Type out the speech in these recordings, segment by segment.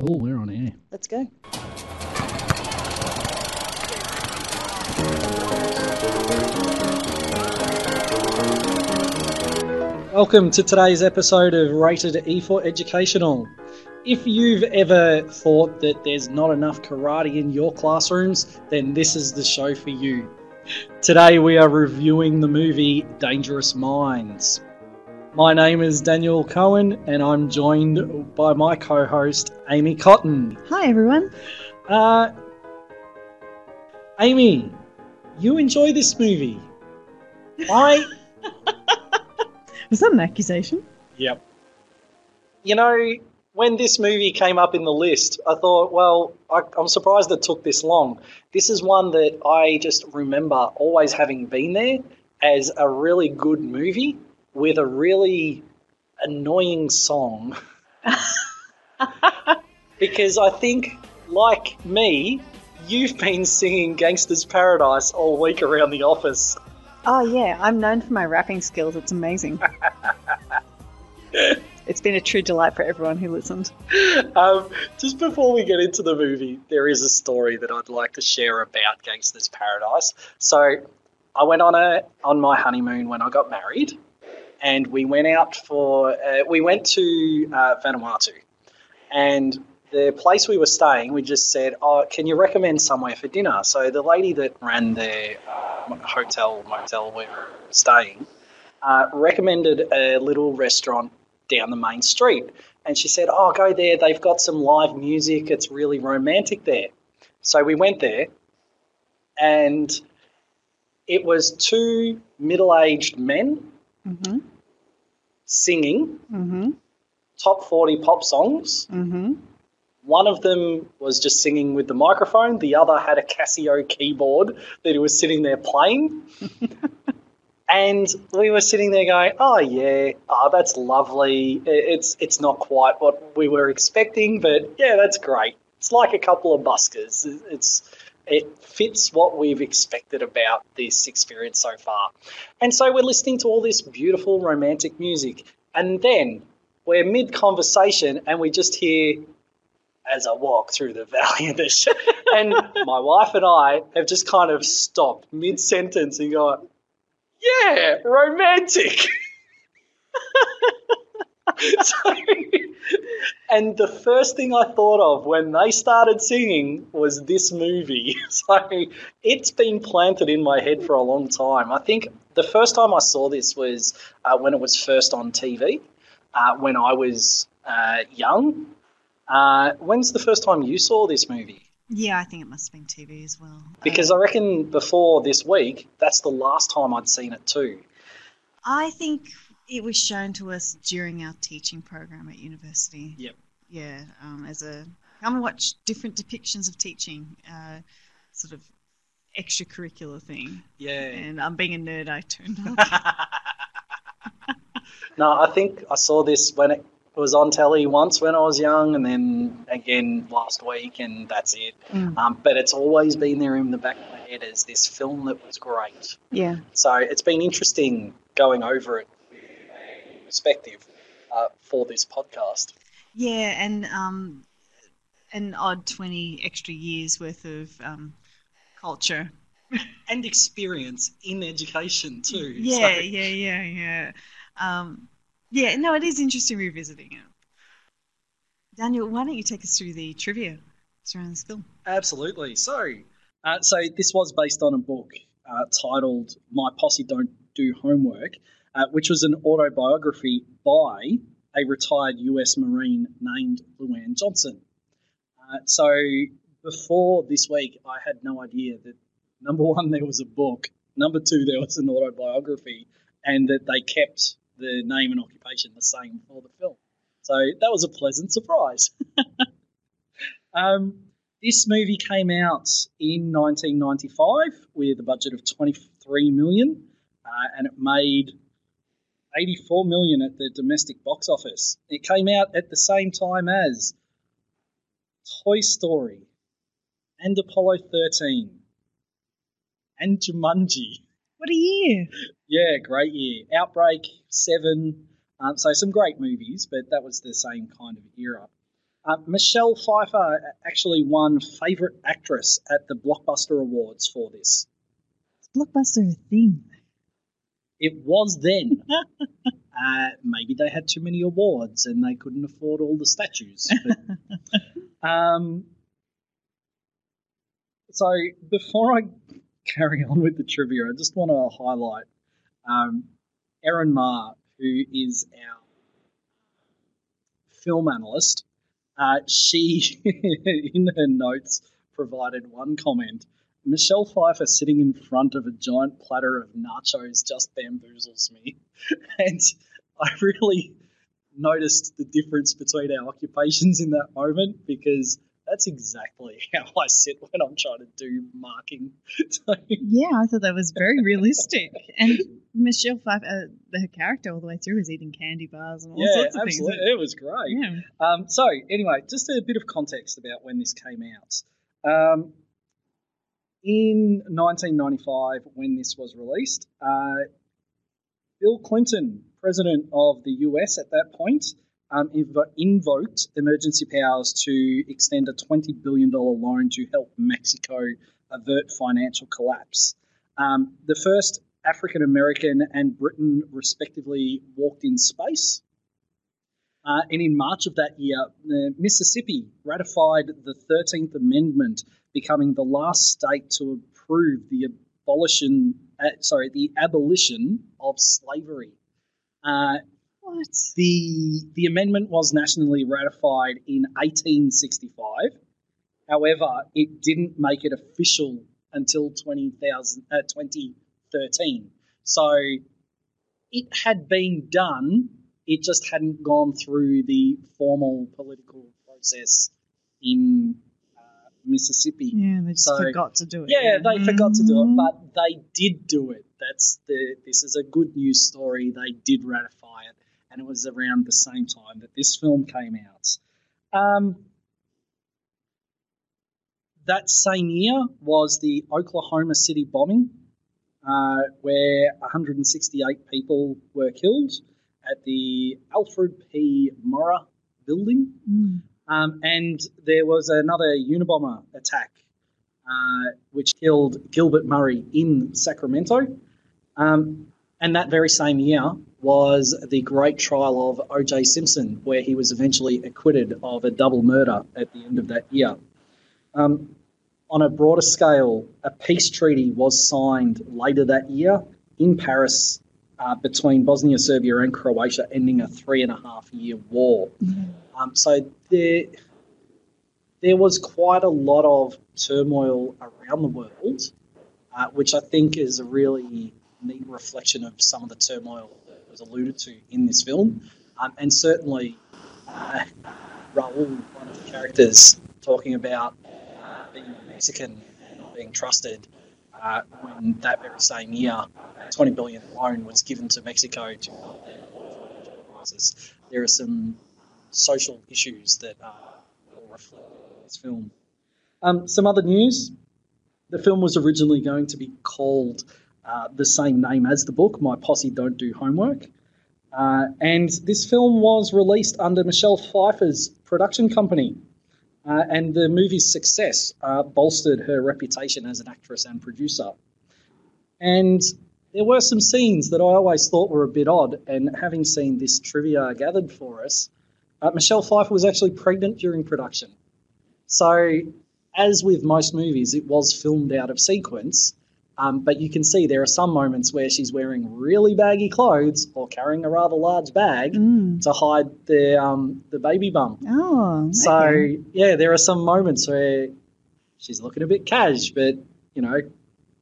Cool, we're on air. Let's go. Welcome to today's episode of Rated E for Educational. If you've ever thought that there's not enough karate in your classrooms, then this is the show for you. Today we are reviewing the movie Dangerous Minds. My name is Daniel Cohen and I'm joined by my co host Amy Cotton. Hi, everyone. Uh, Amy, you enjoy this movie. I. Was that an accusation? Yep. You know, when this movie came up in the list, I thought, well, I, I'm surprised it took this long. This is one that I just remember always having been there as a really good movie with a really annoying song. because I think, like me, you've been singing Gangsta's Paradise all week around the office. Oh, yeah. I'm known for my rapping skills. It's amazing. it's been a true delight for everyone who listened. Um, just before we get into the movie, there is a story that I'd like to share about Gangsta's Paradise. So, I went on a on my honeymoon when I got married, and we went out for uh, we went to uh, Vanuatu, and the place we were staying, we just said, "Oh, can you recommend somewhere for dinner?" So the lady that ran the uh, hotel motel we were staying uh, recommended a little restaurant down the main street, and she said, "Oh, go there. They've got some live music. It's really romantic there." So we went there, and it was two middle-aged men Mm-hmm. Singing Mm-hmm. top 40 pop songs. Mm-hmm. One of them was just singing with the microphone, the other had a Casio keyboard that he was sitting there playing. and we were sitting there going, "Oh yeah, oh that's lovely. It's it's not quite what we were expecting, but yeah, that's great. It's like a couple of buskers. It's it fits what we've expected about this experience so far." And so we're listening to all this beautiful romantic music, and then we're mid conversation and we just hear as I walk through the valley of the sh- and my wife and I have just kind of stopped mid sentence and go, yeah, romantic. so, and the first thing I thought of when they started singing was this movie. So it's been planted in my head for a long time. I think the first time I saw this was uh, when it was first on TV, uh, when I was uh, young. Uh, when's the first time you saw this movie? Yeah, I think it must have been TV as well. Because I reckon before this week, that's the last time I'd seen it too. I think it was shown to us during our teaching program at university. Yep. Yeah, um, as a come and watch different depictions of teaching, uh, sort of extracurricular thing. Yeah. And I'm um, being a nerd, I turned up. no, I think I saw this when it was on telly once when I was young, and then again last week, and that's it. Mm. Um, but it's always been there in the back of my head as this film that was great. Yeah. So it's been interesting going over it perspective uh, for this podcast. yeah, and um, an odd twenty extra years worth of um, culture. And experience in education too. Yeah, So- yeah, yeah, yeah. Um, yeah, no, it is interesting revisiting it. Daniel, why don't you take us through the trivia surrounding this film? Absolutely. So, uh, so this was based on a book uh, titled "My Posse Don't Do Homework," uh, which was an autobiography by a retired U.S. Marine named LouAnne Johnson. Uh, so, before this week, I had no idea that number one there was a book, number two there was an autobiography, and that they kept the name and occupation the same for the film. So that was a pleasant surprise. Um, this movie came out in 1995 with a budget of 23 million, uh, and it made 84 million at the domestic box office. It came out at the same time as Toy Story and Apollo 13 and Jumanji. What a year! Yeah, great year. Outbreak, Seven. Um, so some great movies, but that was the same kind of era. Uh, Michelle Pfeiffer actually won Favourite Actress at the Blockbuster Awards for this. Is Blockbuster a thing? It was then. uh, maybe they had too many awards and they couldn't afford all the statues. But, um, so before I carry on with the trivia, I just want to highlight um, Erin Ma, who is our film analyst. Uh, she, in her notes, provided one comment. Michelle Pfeiffer sitting in front of a giant platter of nachos just bamboozles me. And I really noticed the difference between our occupations in that moment because that's exactly how I sit when I'm trying to do marking. So, Yeah, I thought that was very realistic. and Michelle Pfeiffer, uh, her character all the way through was eating candy bars and all yeah, sorts of absolutely. things. It was great. Yeah. Um, so, anyway, just a bit of context about when this came out. Um, in 1995, when this was released, uh, Bill Clinton, president of the US at that point, um, invo- invoked emergency powers to extend a $20 billion loan to help Mexico avert financial collapse. Um, the first African American and Briton, respectively, walked in space. Uh, and in March of that year, uh, Mississippi ratified the 13th Amendment, becoming the last state to approve the abolition, uh, sorry, the abolition of slavery. Uh, What? the the amendment was nationally ratified in 1865. However, it didn't make it official until 20,000 uh, 2013. So it had been done, it just hadn't gone through the formal political process in Mississippi. Yeah, they just So- forgot to do it. Yeah, they forgot to do it, but they did do it. That's the. This is a good news story. They did ratify it, and it was around the same time that this film came out. Um, that same year was the Oklahoma City bombing, uh, where 168 people were killed at the Alfred P. Murrah building. Mm. Um, and there was another Unabomber attack, uh, which killed Gilbert Murray in Sacramento. Um, and that very same year was the great trial of O.J. Simpson, where he was eventually acquitted of a double murder at the end of that year. Um, on a broader scale, a peace treaty was signed later that year in Paris uh, between Bosnia, Serbia, and Croatia, ending a three and a half year war. Um, so there, there was quite a lot of turmoil around the world, uh, which I think is a really neat reflection of some of the turmoil that was alluded to in this film. Um, and certainly, uh, Raul, one of the characters, talking about uh, being Mexican not being trusted. Uh, when that very same year, 20 billion loan was given to Mexico to help them crisis. There are some social issues that are reflected in this film. Um, some other news: the film was originally going to be called uh, the same name as the book, My Posse Don't Do Homework. Uh, and this film was released under Michelle Pfeiffer's production company. Uh, and the movie's success uh, bolstered her reputation as an actress and producer. And there were some scenes that I always thought were a bit odd. And having seen this trivia gathered for us, uh, Michelle Pfeiffer was actually pregnant during production. So, as with most movies, it was filmed out of sequence. Um, but you can see there are some moments where she's wearing really baggy clothes or carrying a rather large bag Mm. to hide the um, the baby bump. Oh, So okay. yeah, there are some moments where she's looking a bit cash, but you know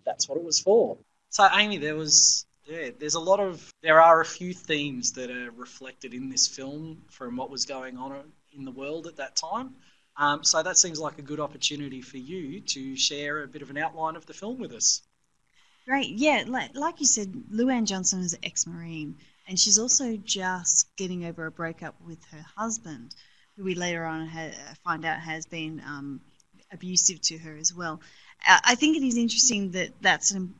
that's what it was for. So Amy, there was yeah, there's a lot of there are a few themes that are reflected in this film from what was going on in the world at that time. Um, so that seems like a good opportunity for you to share a bit of an outline of the film with us. Great. Yeah, like, like you said, LouAnne Johnson is an ex Marine, and she's also just getting over a breakup with her husband, who we later on ha- find out has been um, abusive to her as well. Uh, I think it is interesting that that's an,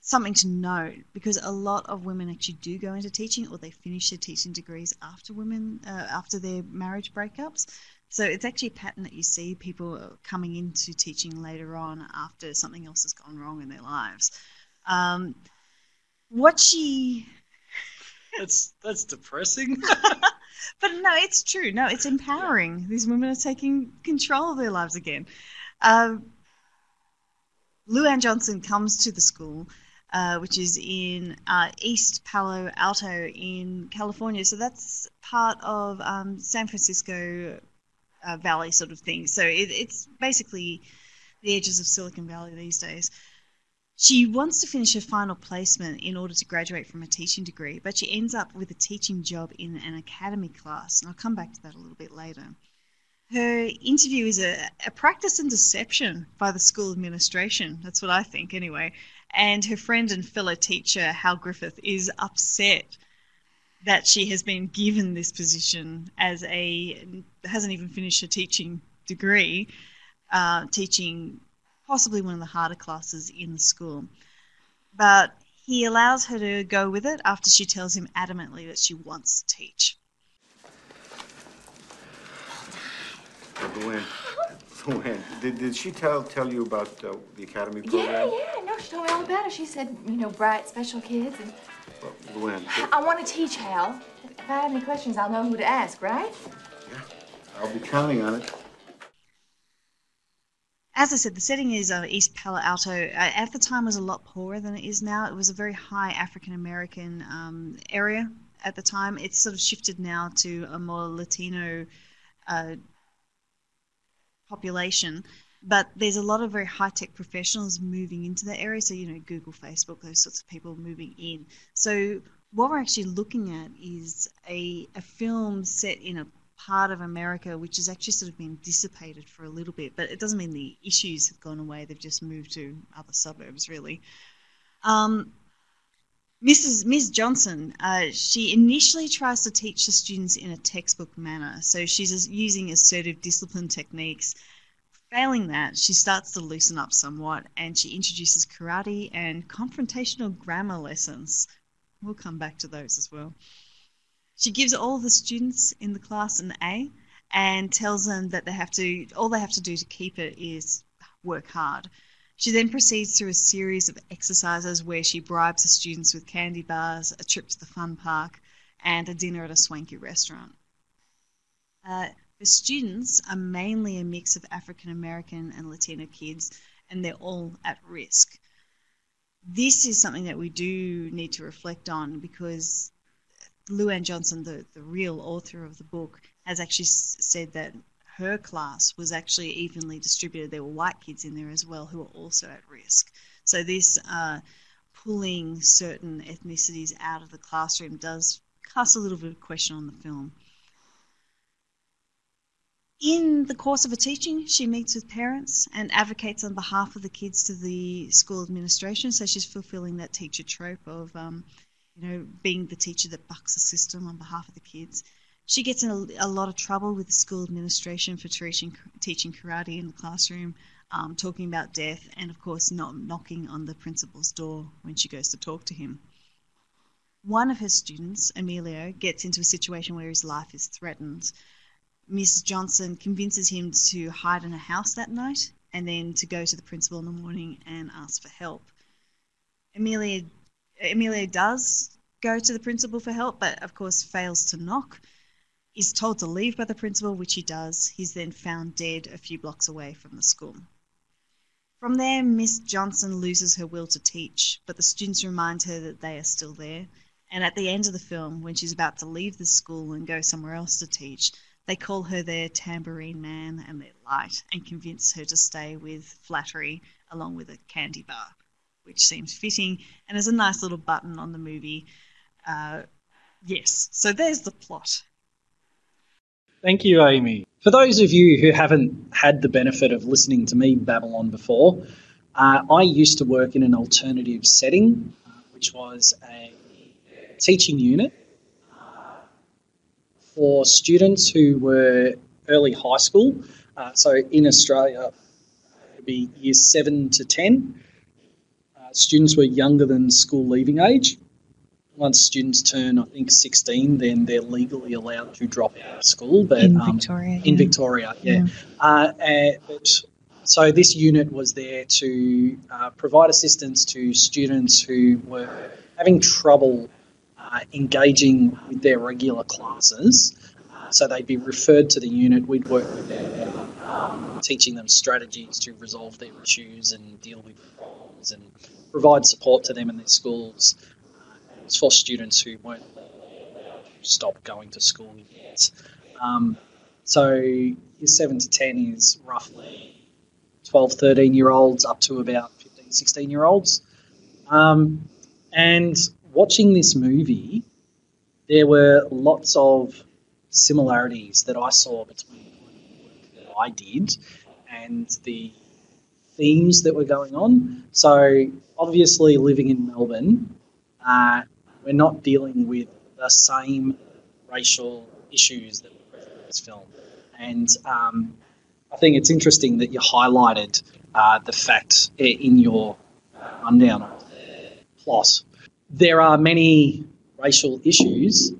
something to note because a lot of women actually do go into teaching or they finish their teaching degrees after women uh, after their marriage breakups. So it's actually a pattern that you see people coming into teaching later on after something else has gone wrong in their lives. Um, what she That's that's depressing. but no, it's true. No, it's empowering. These women are taking control of their lives again. Um, LouAnne Johnson comes to the school, uh, which is in uh, East Palo Alto in California. So that's part of um, San Francisco uh, Valley sort of thing. So it, it's basically the edges of Silicon Valley these days. She wants to finish her final placement in order to graduate from a teaching degree, but she ends up with a teaching job in an academy class, and I'll come back to that a little bit later. Her interview is a, a practice in deception by the school administration. That's what I think, anyway. And her friend and fellow teacher, Hal Griffith, is upset that she has been given this position as a hasn't even finished her teaching degree, uh, teaching possibly one of the harder classes in the school. But he allows her to go with it after she tells him adamantly that she wants to teach. LouAnne, LouAnne, did, did she tell tell you about uh, the academy program? Yeah, yeah, no, she told me all about it. She said, you know, bright, special kids. And Well, LouAnne, I want to teach Hal. If I have any questions, I'll know who to ask, right? Yeah, I'll be counting on it. As I said, the setting is uh, East Palo Alto. Uh, at the time, was a lot poorer than it is now. It was a very high African American um, area at the time. It's sort of shifted now to a more Latino uh, population. But there's a lot of very high tech professionals moving into the area. So, you know, Google, Facebook, those sorts of people moving in. So, what we're actually looking at is a, a film set in a part of America which has actually sort of been dissipated for a little bit. But it doesn't mean the issues have gone away, they've just moved to other suburbs, really. Um, Mrs. Ms. Johnson, uh, she initially tries to teach the students in a textbook manner. So she's using assertive discipline techniques. Failing that, she starts to loosen up somewhat and she introduces karate and confrontational grammar lessons. We'll come back to those as well. She gives all the students in the class an A and tells them that they have to all they have to do to keep it is work hard. She then proceeds through a series of exercises where she bribes the students with candy bars, a trip to the fun park, and a dinner at a swanky restaurant. Uh, the students are mainly a mix of African American and Latino kids, and they're all at risk. This is something that we do need to reflect on because LouAnne Johnson, the, the real author of the book, has actually said that her class was actually evenly distributed. There were white kids in there as well who were also at risk. So this uh, pulling certain ethnicities out of the classroom does cast a little bit of question on the film. In the course of her teaching, she meets with parents and advocates on behalf of the kids to the school administration. So she's fulfilling that teacher trope of, um, you know, being the teacher that bucks the system on behalf of the kids. She gets in a, a lot of trouble with the school administration for teaching, teaching karate in the classroom, um, talking about death, and of course, not knocking on the principal's door when she goes to talk to him. One of her students, Emilio, gets into a situation where his life is threatened. Miss Johnson convinces him to hide in a house that night and then to go to the principal in the morning and ask for help. Emilio does go to the principal for help, but of course fails to knock. Is told to leave by the principal, which he does. He's then found dead a few blocks away from the school. From there, Miss Johnson loses her will to teach, but the students remind her that they are still there. And at the end of the film, when she's about to leave the school and go somewhere else to teach, they call her their tambourine man and their light and convince her to stay with flattery along with a candy bar, which seems fitting and is a nice little button on the movie. Uh, yes, so there's the plot. Thank you, Amy. For those of you who haven't had the benefit of listening to me babble on before, uh, I used to work in an alternative setting, uh, which was a teaching unit uh, for students who were early high school. Uh, so in Australia, it would be years 7 to 10. Uh, students were younger than school leaving age. Once students turn, I think, 16, then they're legally allowed to drop out of school. But in um, Victoria. in yeah. Victoria, yeah. Yeah. Uh, and, but, so this unit was there to uh, provide assistance to students who were having trouble uh, engaging with their regular classes. Uh, so they'd be referred to the unit. We'd work with them, um, teaching them strategies to resolve their issues and deal with problems and provide support to them in their schools. It's for students who weren't stop going to school yet. Um, so year 7 to 10 is roughly 12, 13 year olds up to about 15, 16 year olds. Um, and watching this movie, there were lots of similarities that I saw between the work that I did and the themes that were going on. So, obviously, living in Melbourne, uh, we're not dealing with the same racial issues that were present in this film. And um, I think it's interesting that you highlighted uh, the fact in your rundown plot. There are many racial issues.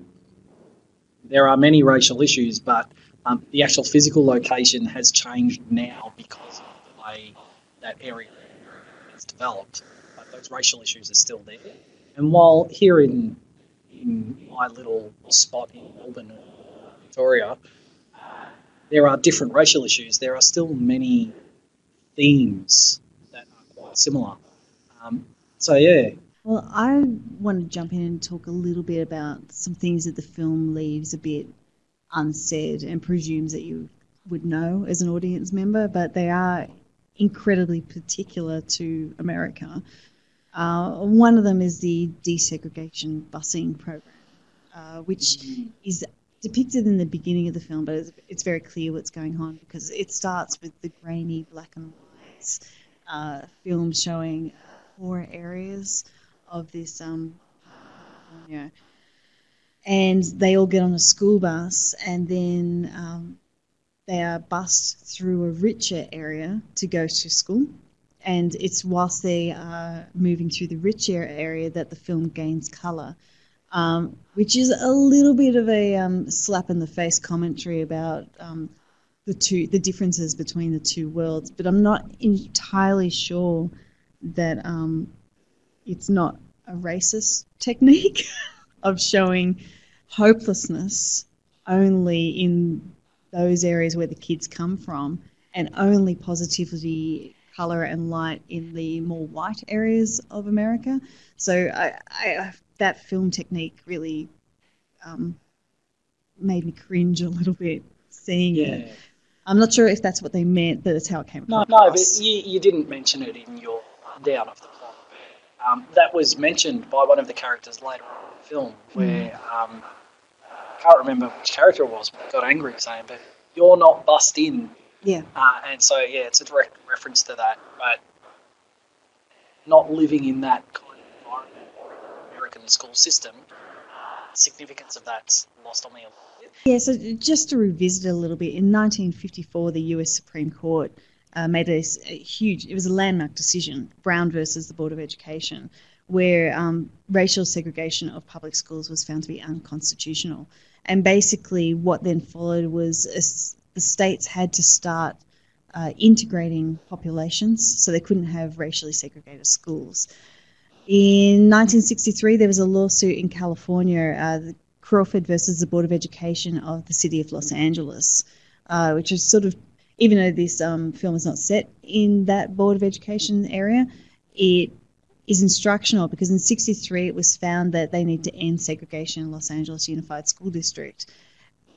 There are many racial issues, but um, the actual physical location has changed now because of the way that area has developed. But those racial issues are still there. And while here in in my little spot in Melbourne, Victoria, there are different racial issues. There are still many themes that are quite similar. Um, so yeah, Well, I want to jump in and talk a little bit about some things that the film leaves a bit unsaid and presumes that you would know as an audience member, but they are incredibly particular to America. Uh, one of them is the desegregation busing program, uh, which is depicted in the beginning of the film, but it's, it's very clear what's going on because it starts with the grainy black and whites uh, film showing poor areas of this um. And they all get on a school bus, and then um, they are bused through a richer area to go to school. And it's whilst they are moving through the richer area that the film gains colour, um, which is a little bit of a um, slap in the face commentary about um, the two the differences between the two worlds. But I'm not entirely sure that um, it's not a racist technique of showing hopelessness only in those areas where the kids come from and only positivity color and light in the more white areas of america so i, I that film technique really um, made me cringe a little bit seeing yeah. it i'm not sure if that's what they meant but that's how it came No, across no, but you, you didn't mention it in your down of the plot. Um, that was mentioned by one of the characters later on in the film, where um, I can't remember which character it was, but got angry saying, "But you're not bussed in," yeah uh, and so yeah, it's a direct reference to that. But not living in that kind of environment or American school system, uh, significance of that's lost on me a little bit. Yeah, so just to revisit a little bit, in 1954, the US Supreme Court uh, made a huge, it was a landmark decision, Brown versus the Board of Education, where um, racial segregation of public schools was found to be unconstitutional. And basically, what then followed was a the states had to start uh, integrating populations, so they couldn't have racially segregated schools. In 1963, there was a lawsuit in California, uh, Crawford versus the Board of Education of the City of Los Angeles, uh, which is sort of, even though this um, film is not set in that Board of Education area, it is instructional because in 63 it was found that they need to end segregation in Los Angeles Unified School District.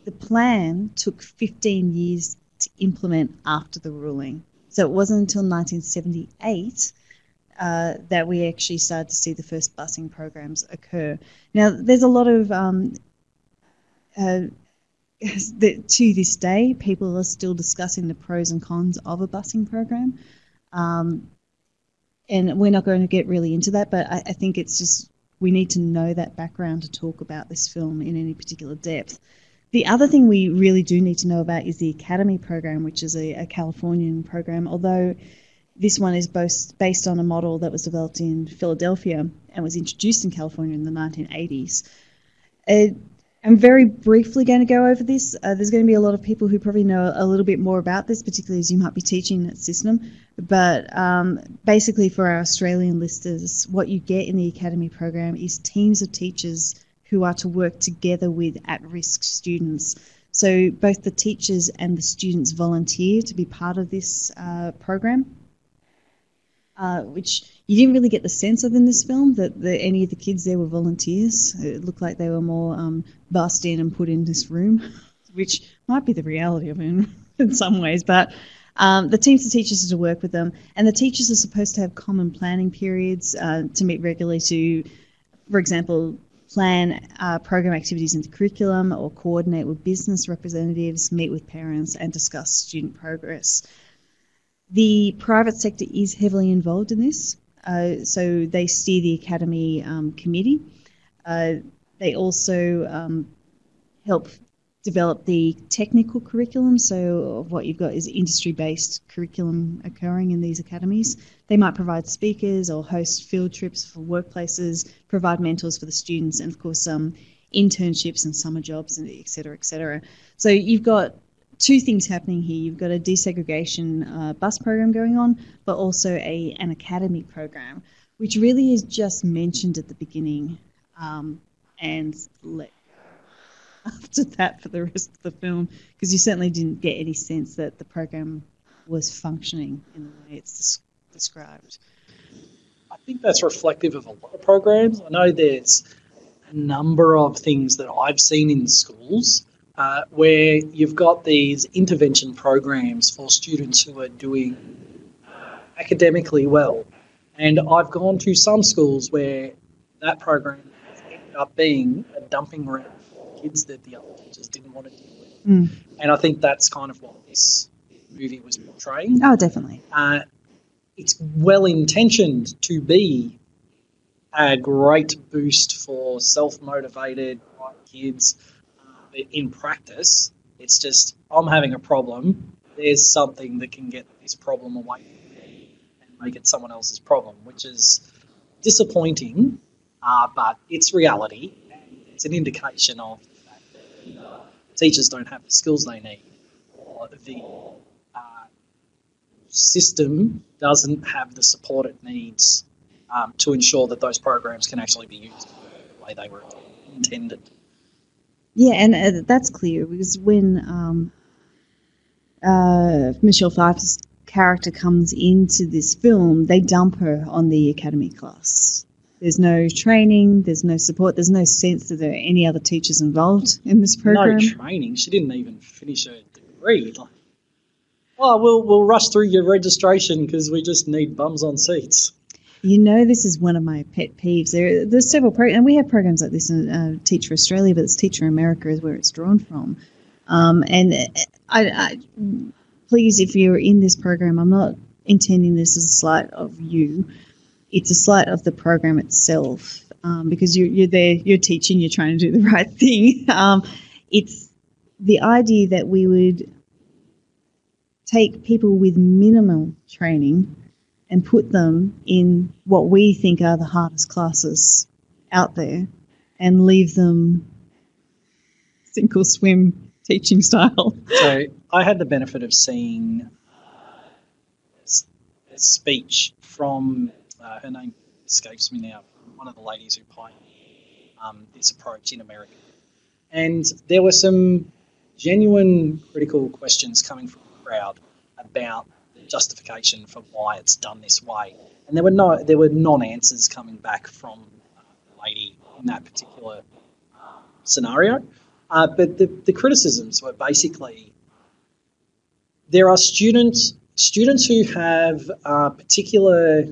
The plan took 15 years to implement after the ruling. So it wasn't until 1978 uh, that we actually started to see the first busing programs occur. Now, there's a lot of, um, uh, to this day, people are still discussing the pros and cons of a busing program. Um, and we're not going to get really into that, but I, I think it's just we need to know that background to talk about this film in any particular depth. The other thing we really do need to know about is the Academy program, which is a, a Californian program, although This one is both based on a model that was developed in Philadelphia and was introduced in California in the 1980s. Uh, I'm very briefly going to go over this. Uh, there's going to be a lot of people who probably know a little bit more about this, particularly as you might be teaching that system. But um, basically, for our Australian listeners, what you get in the Academy program is teams of teachers who are to work together with at risk students. So both the teachers and the students volunteer to be part of this uh, program, uh, which you didn't really get the sense of in this film that the, any of the kids there were volunteers. It looked like they were more um, bussed in and put in this room, which might be the reality of it in, some ways. But um, the teams of teachers are to work with them, and the teachers are supposed to have common planning periods uh, to meet regularly to, for example, plan uh, program activities into curriculum or coordinate with business representatives, meet with parents, and discuss student progress. The private sector is heavily involved in this, uh, so they steer the academy um, committee. Uh, they also um, help develop the technical curriculum. So what you've got is industry-based curriculum occurring in these academies. They might provide speakers or host field trips for workplaces, provide mentors for the students, and of course um, internships and summer jobs, and et cetera, et cetera. So you've got two things happening here. You've got a desegregation uh, bus program going on, but also a an academy program, which really is just mentioned at the beginning um, and let after that for the rest of the film because you certainly didn't get any sense that the program was functioning in the way it's des- described. I think that's reflective of a lot of programs. I know there's a number of things that I've seen in schools uh, where you've got these intervention programs for students who are doing academically well. And I've gone to some schools where that program has ended up being a dumping ground kids that the other teachers didn't want to deal with. Mm. And I think that's kind of what this movie was portraying. Oh, definitely. Uh, it's well intentioned to be a great boost for self motivated kids. Uh, in practice, it's just, I'm having a problem. There's something that can get this problem away from me and make it someone else's problem, which is disappointing, uh, but it's reality. And it's an indication of the fact that uh, teachers don't have the skills they need or the uh, system doesn't have the support it needs um, to ensure that those programs can actually be used the way they were intended. Yeah, and uh, that's clear because when um, uh, Michelle Pfeiffer's character comes into this film, they dump her on the academy class. There's no training, there's no support, there's no sense that there are any other teachers involved in this program. No training. She didn't even finish her degree. Like, oh, we'll we'll rush through your registration because we just need bums on seats. You know, this is one of my pet peeves. There, there's several programs, and we have programs like this in uh, Teach for Australia, but it's Teach for America is where it's drawn from. Um, and I, I, please, if you're in this program, I'm not intending this as a slight of you. It's a slight of the program itself um, because you're, you're there, you're teaching, you're trying to do the right thing. Um, it's the idea that we would take people with minimal training and put them in what we think are the hardest classes out there and leave them sink or swim teaching style. So I had the benefit of seeing speech from uh, her name escapes me now, one of the ladies who pioneered um, this approach in America, and there were some genuine critical questions coming from the crowd about the justification for why it's done this way, and there were no there were non-answers coming back from uh, the lady in that particular uh, scenario. Uh, but the, the criticisms were basically there are students students who have uh, particular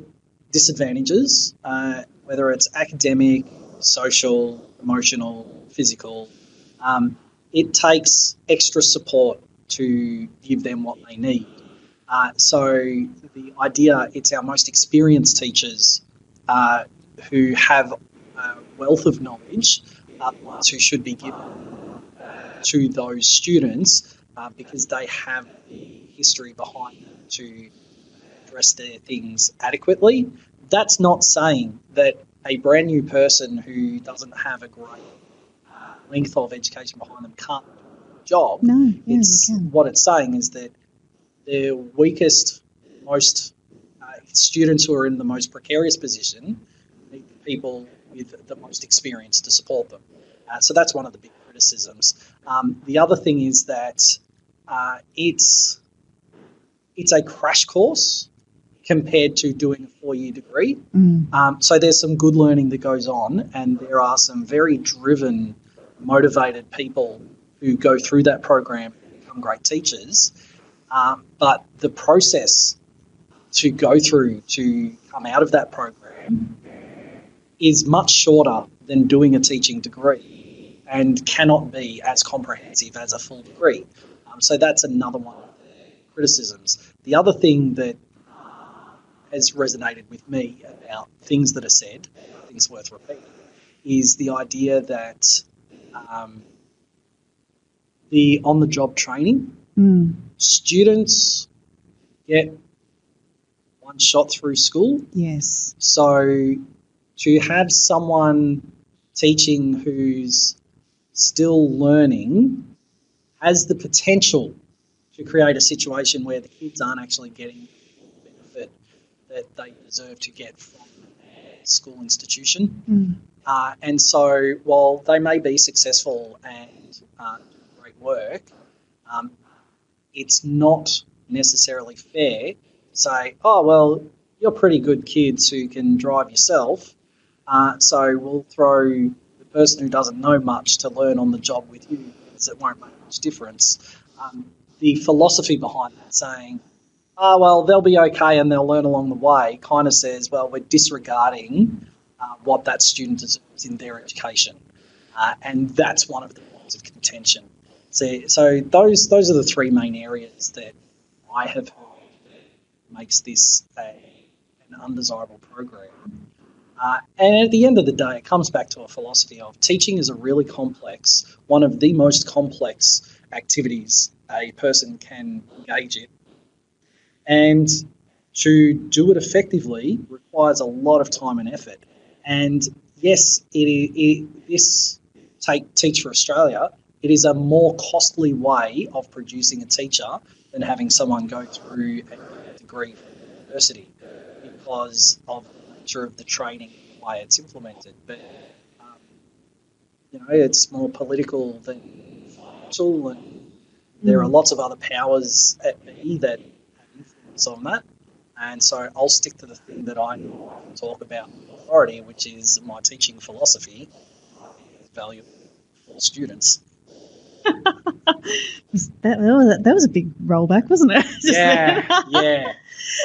disadvantages, uh, whether it's academic, social, emotional, physical. Um, it takes extra support to give them what they need. Uh, so the idea it's our most experienced teachers uh, who have a wealth of knowledge who should be given to those students uh, because they have the history behind them to address their things adequately. That's not saying that a brand new person who doesn't have a great uh, length of education behind them can't job. No, yeah, it's what it's saying is that the weakest, most uh, students who are in the most precarious position need the people with the most experience to support them. Uh, so that's one of the big criticisms. Um, the other thing is that uh, it's it's a crash course compared to doing a four-year degree. Mm. Um, so there's some good learning that goes on, and there are some very driven, motivated people who go through that program and become great teachers. Um, but the process to go through to come out of that program is much shorter than doing a teaching degree and cannot be as comprehensive as a full degree. Um, so that's another one of the criticisms. The other thing that has resonated with me about things that are said, things worth repeating, is the idea that um, the on the job training, Mm. students get one shot through school. Yes. So to have someone teaching who's still learning has the potential to create a situation where the kids aren't actually getting that they deserve to get from a school institution. Mm. Uh, and so while they may be successful and uh, do great work, um, it's not necessarily fair to say, oh, well, you're pretty good kids who can drive yourself. Uh, so we'll throw the person who doesn't know much to learn on the job with you because it won't make much difference. Um, the philosophy behind that saying, oh, well, they'll be okay and they'll learn along the way kind of says, well, we're disregarding uh, what that student deserves in their education. Uh, and that's one of the points of contention. So, so those those are the three main areas that I have heard makes this a, an undesirable program. Uh, and at the end of the day, it comes back to a philosophy of teaching is a really complex, one of the most complex activities a person can engage in. And to do it effectively requires a lot of time and effort. And yes, it, it this take Teach for Australia. It is a more costly way of producing a teacher than having someone go through a degree from university because of the nature of the training and the way it's implemented. But um, you know, it's more political than financial, and there are lots of other powers at be that influence on that. And so I'll stick to the thing that I talk about authority, which is my teaching philosophy. I think is valuable for students. That, that, was, that was a big rollback, wasn't it? Yeah, yeah.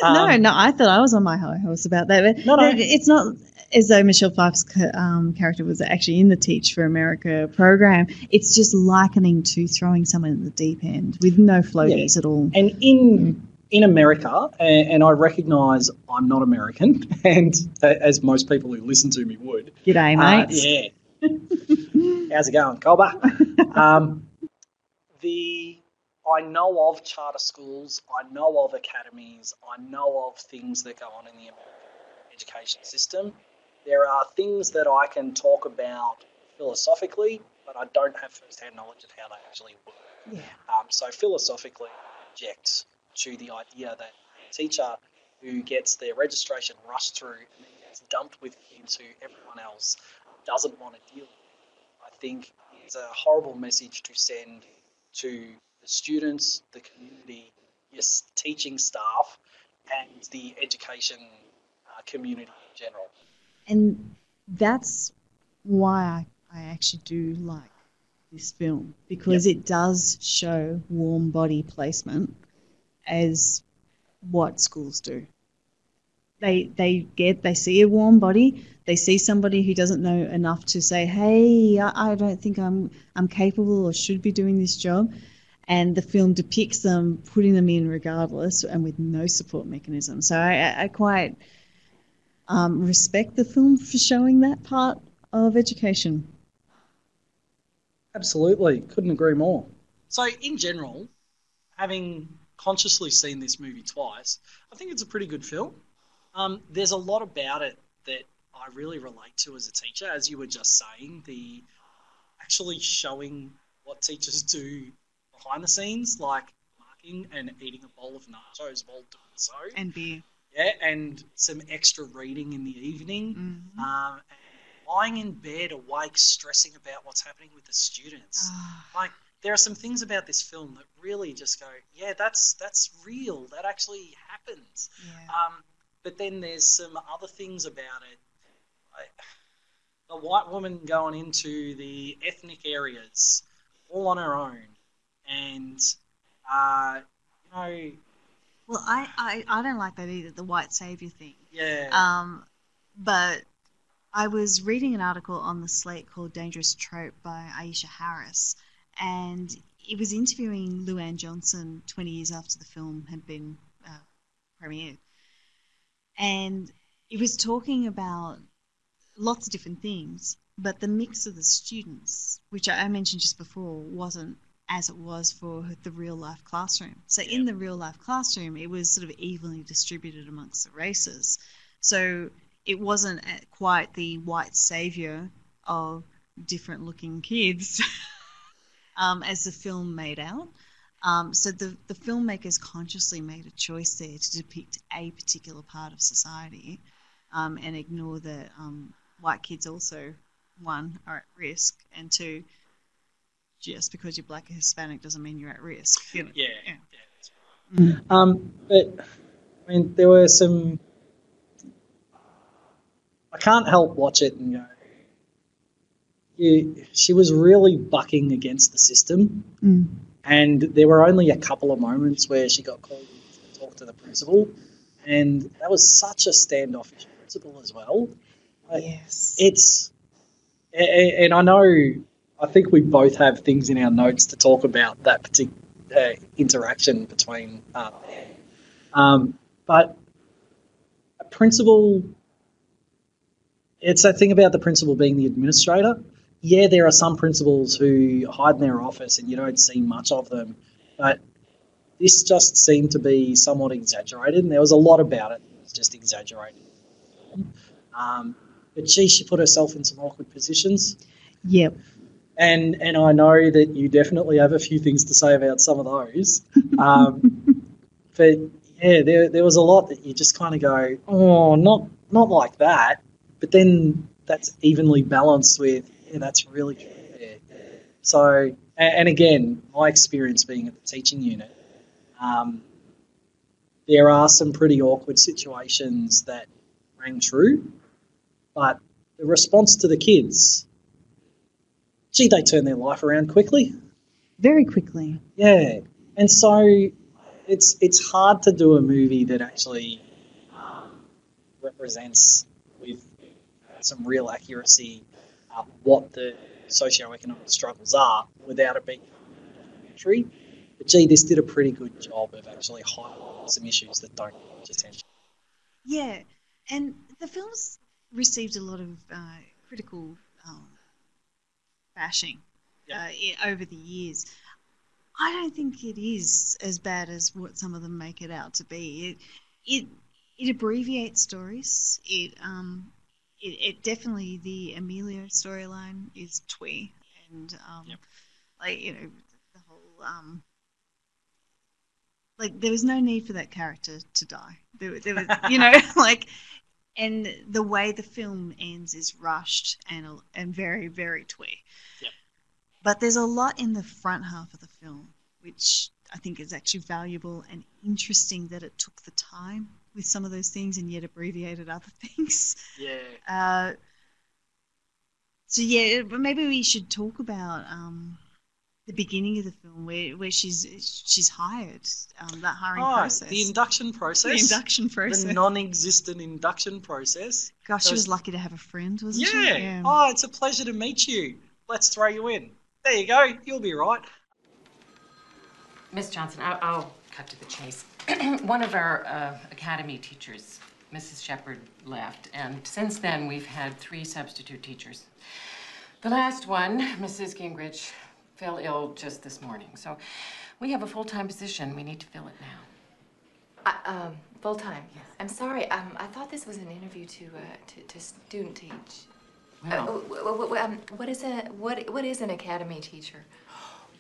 no, Um, no, I thought I was on my high horse about that. But No, no. it's not as though Michelle Pfeiffer's um, character was actually in the Teach for America program. It's just likening to throwing someone in the deep end with no floaties at all. And in in America, and, and I recognise I'm not American, and uh, as most people who listen to me would, G'day, Uh, yeah. How's it going, Colba? um, the I know of charter schools, I know of academies, I know of things that go on in the American education system. There are things that I can talk about philosophically, but I don't have first-hand knowledge of how they actually work. Yeah. Um, so philosophically, I object to the idea that a teacher who gets their registration rushed through and then gets dumped with kids who everyone else doesn't want to deal with, I think is a horrible message to send to the students, the community, your teaching staff, and the education uh, community in general. And that's why I, I actually do like this film because it does show warm body placement as what schools do. They they get they see a warm body, they see somebody who doesn't know enough to say, "Hey, I, I don't think I'm I'm capable or should be doing this job." And the film depicts them putting them in regardless and with no support mechanism. So I, I- I quite um, respect the film for showing that part of education. Absolutely, couldn't agree more. So, in general, having consciously seen this movie twice. I think it's a pretty good film. Um, there's a lot about it that I really relate to as a teacher, as you were just saying. The actually showing what teachers do behind the scenes, like marking and eating a bowl of nachos while doing so. And beer. Yeah, and some extra reading in the evening. Mhm. Um, and lying in bed awake, stressing about what's happening with the students. Ah, Like there are some things about this film that really just go, yeah, that's that's real. That actually happens. yeah. Um, but then there's some other things about it. Like, the white woman going into the ethnic areas all on her own, and uh, you know, Well, I, I, I don't like that either, the white savior thing. yeah, Um, but I was reading an article on the Slate called Dangerous Trope by Aisha Harris, and it was interviewing LouAnne Johnson 20 years after the film had been uh, premiered. And it was talking about lots of different things, but the mix of the students, which I I mentioned just before, wasn't as it was for the real life classroom. So in the real life classroom, it was sort of evenly distributed amongst the races. So it wasn't quite the white savior of different looking kids um, as the film made out. Um, so the, the filmmakers consciously made a choice there to depict a particular part of society um, and ignore that um, white kids also, one, are at risk, and two, just because you're black or Hispanic doesn't mean you're at risk. You know? yeah, yeah. yeah, right. Um, but I mean, there were some. I can't help watch it and go. She was really bucking against the system, Mm. and there were only a couple of moments where she got called to talk to the principal, and that was such a standoffish principal as well. Yes. it's and I know I think we both have things in our notes to talk about that particular uh, interaction between uh, um, but a principal it's that thing about the principal being the administrator yeah there are some principals who hide in their office and you don't see much of them but this just seemed to be somewhat exaggerated and there was a lot about it that was just exaggerated um, but she, she put herself in some awkward positions. Yep. And and I know that you definitely have a few things to say about some of those. Um, but yeah, there, there was a lot that you just kind of go, oh, not not like that. But then that's evenly balanced with, yeah, that's really true. So, and, and again, my experience being at the teaching unit, um, there are some pretty awkward situations that rang true, but the response to the kids, gee, they turn their life around quickly. Very quickly. Yeah, and so it's it's hard to do a movie that actually um, represents with some real accuracy uh, what the socioeconomic struggles are without it being a documentary. But gee, this did a pretty good job of actually highlighting some issues that don't get attention. Yeah, and the film's received a lot of uh, critical um, bashing Yeah. uh, over the years. I don't think it is as bad as what some of them make it out to be. It it it abbreviates stories. It um it, it definitely the Amelia storyline is twee and um Yep. like you know the whole um like there was no need for that character to die. There, there was, you know, like, and the way the film ends is rushed and and very very twee. Yep. But there's a lot in the front half of the film which I think is actually valuable and interesting that it took the time with some of those things and yet abbreviated other things. Yeah. Uh, so yeah, but maybe we should talk about um, the beginning of the film where, where she's she's hired um, that hiring Oh, process, the induction process, The induction process. The non-existent induction process. Gosh, she was lucky to have a friend, wasn't she? Yeah. Oh, it's a pleasure to meet you. Let's throw you in. There you go. You'll be right. Miss Johnson, I'll, I'll cut to the chase. One of our uh, academy teachers, Mrs. Shepard, left, and since then we've had three substitute teachers. The last one, Mrs. Gingrich, fell ill just this morning. So We have a full-time position. We need to fill it now. I, um, full time. Yes. I'm sorry. Um, I thought this was an interview to uh, to, to student teach. Uh, Well, w- um, what is a what what is an academy teacher?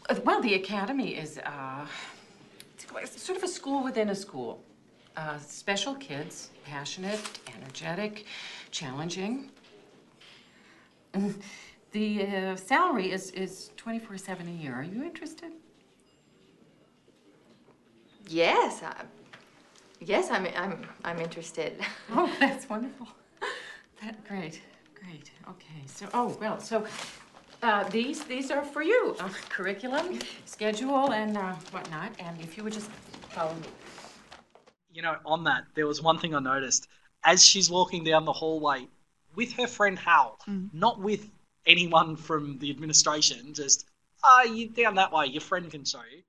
uh, well, the academy is uh, it's sort of a school within a school. Uh, special kids, passionate, energetic, challenging. And The uh, salary is is twenty-four seven a year. Are you interested? Yes. I, yes, I'm I'm I'm interested. Oh, that's wonderful. That great, great. Okay, so oh well, so uh, these these are for you. Uh, curriculum, schedule, and uh, whatnot. And if you would just follow me. You know, on that, there was one thing I noticed. As she's walking down the hallway with her friend Hal, not with anyone from the administration, just, ah, you down that way, your friend can show you.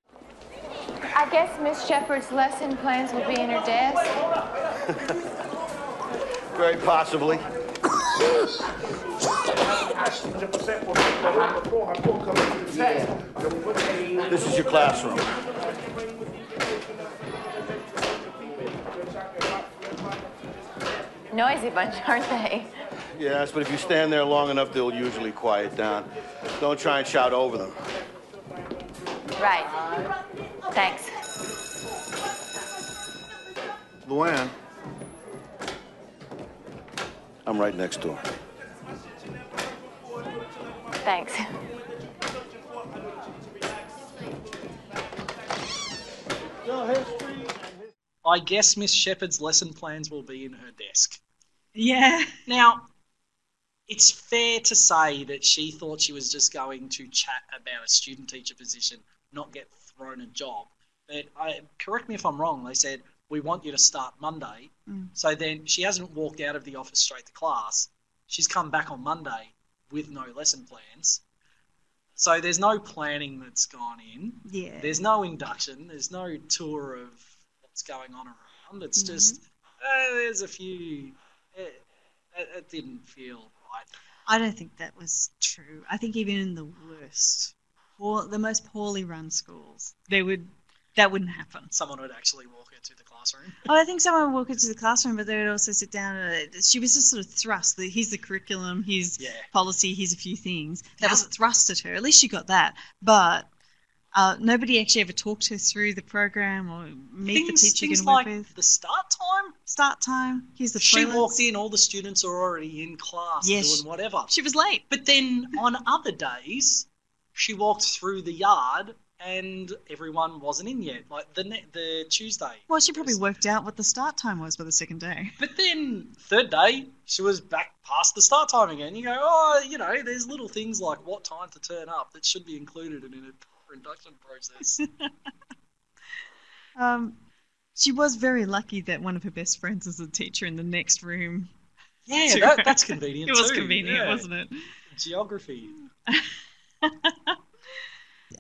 I guess Miss Shepherd's lesson plans will be in her desk. Very possibly. This is your classroom. Noisy bunch, aren't they? Yes, but if you stand there long enough, they'll usually quiet down. Don't try and shout over them. Right. Thanks. LouAnne. I'm right next door. Thanks. I guess Miss Shepherd's lesson plans will be in her desk. Yeah. Now, it's fair to say that she thought she was just going to chat about a student teacher position, not get thrown a job. But I, correct me if I'm wrong. They said we want you to start Monday. Mm. So then she hasn't walked out of the office straight to class. She's come back on Monday with no lesson plans. So there's no planning that's gone in. Yeah. There's no induction. There's no tour of what's going on around. It's just uh, there's a few. It, it, it didn't feel right. I don't think that was true. I think even in the worst, poor, the most poorly run schools, they would that wouldn't happen. Someone would actually walk into the classroom. Oh, I think someone would walk into the classroom, but they would also sit down. And uh, she was just sort of thrust. The, here's the curriculum. Here's Yeah. policy. Here's a few things. That was thrust at her. At least she got that. But uh, nobody actually ever talked her through the program or meet things the teacher things like with. the start time. Start time. Here's the She toilets. walked in, all the students are already in class Yes. doing whatever. She was late. But then on other days, she walked through the yard and everyone wasn't in yet. Like the ne- the Tuesday. Well, she probably worked out what the start time was by the second day. But then third day, she was back past the start time again. You go, oh, you know, there's little things like what time to turn up that should be included in a proper induction process. Um, she was very lucky that one of her best friends was a teacher in the next room. yeah, that, that's convenient. It was too. convenient, Yeah. wasn't it? Geography.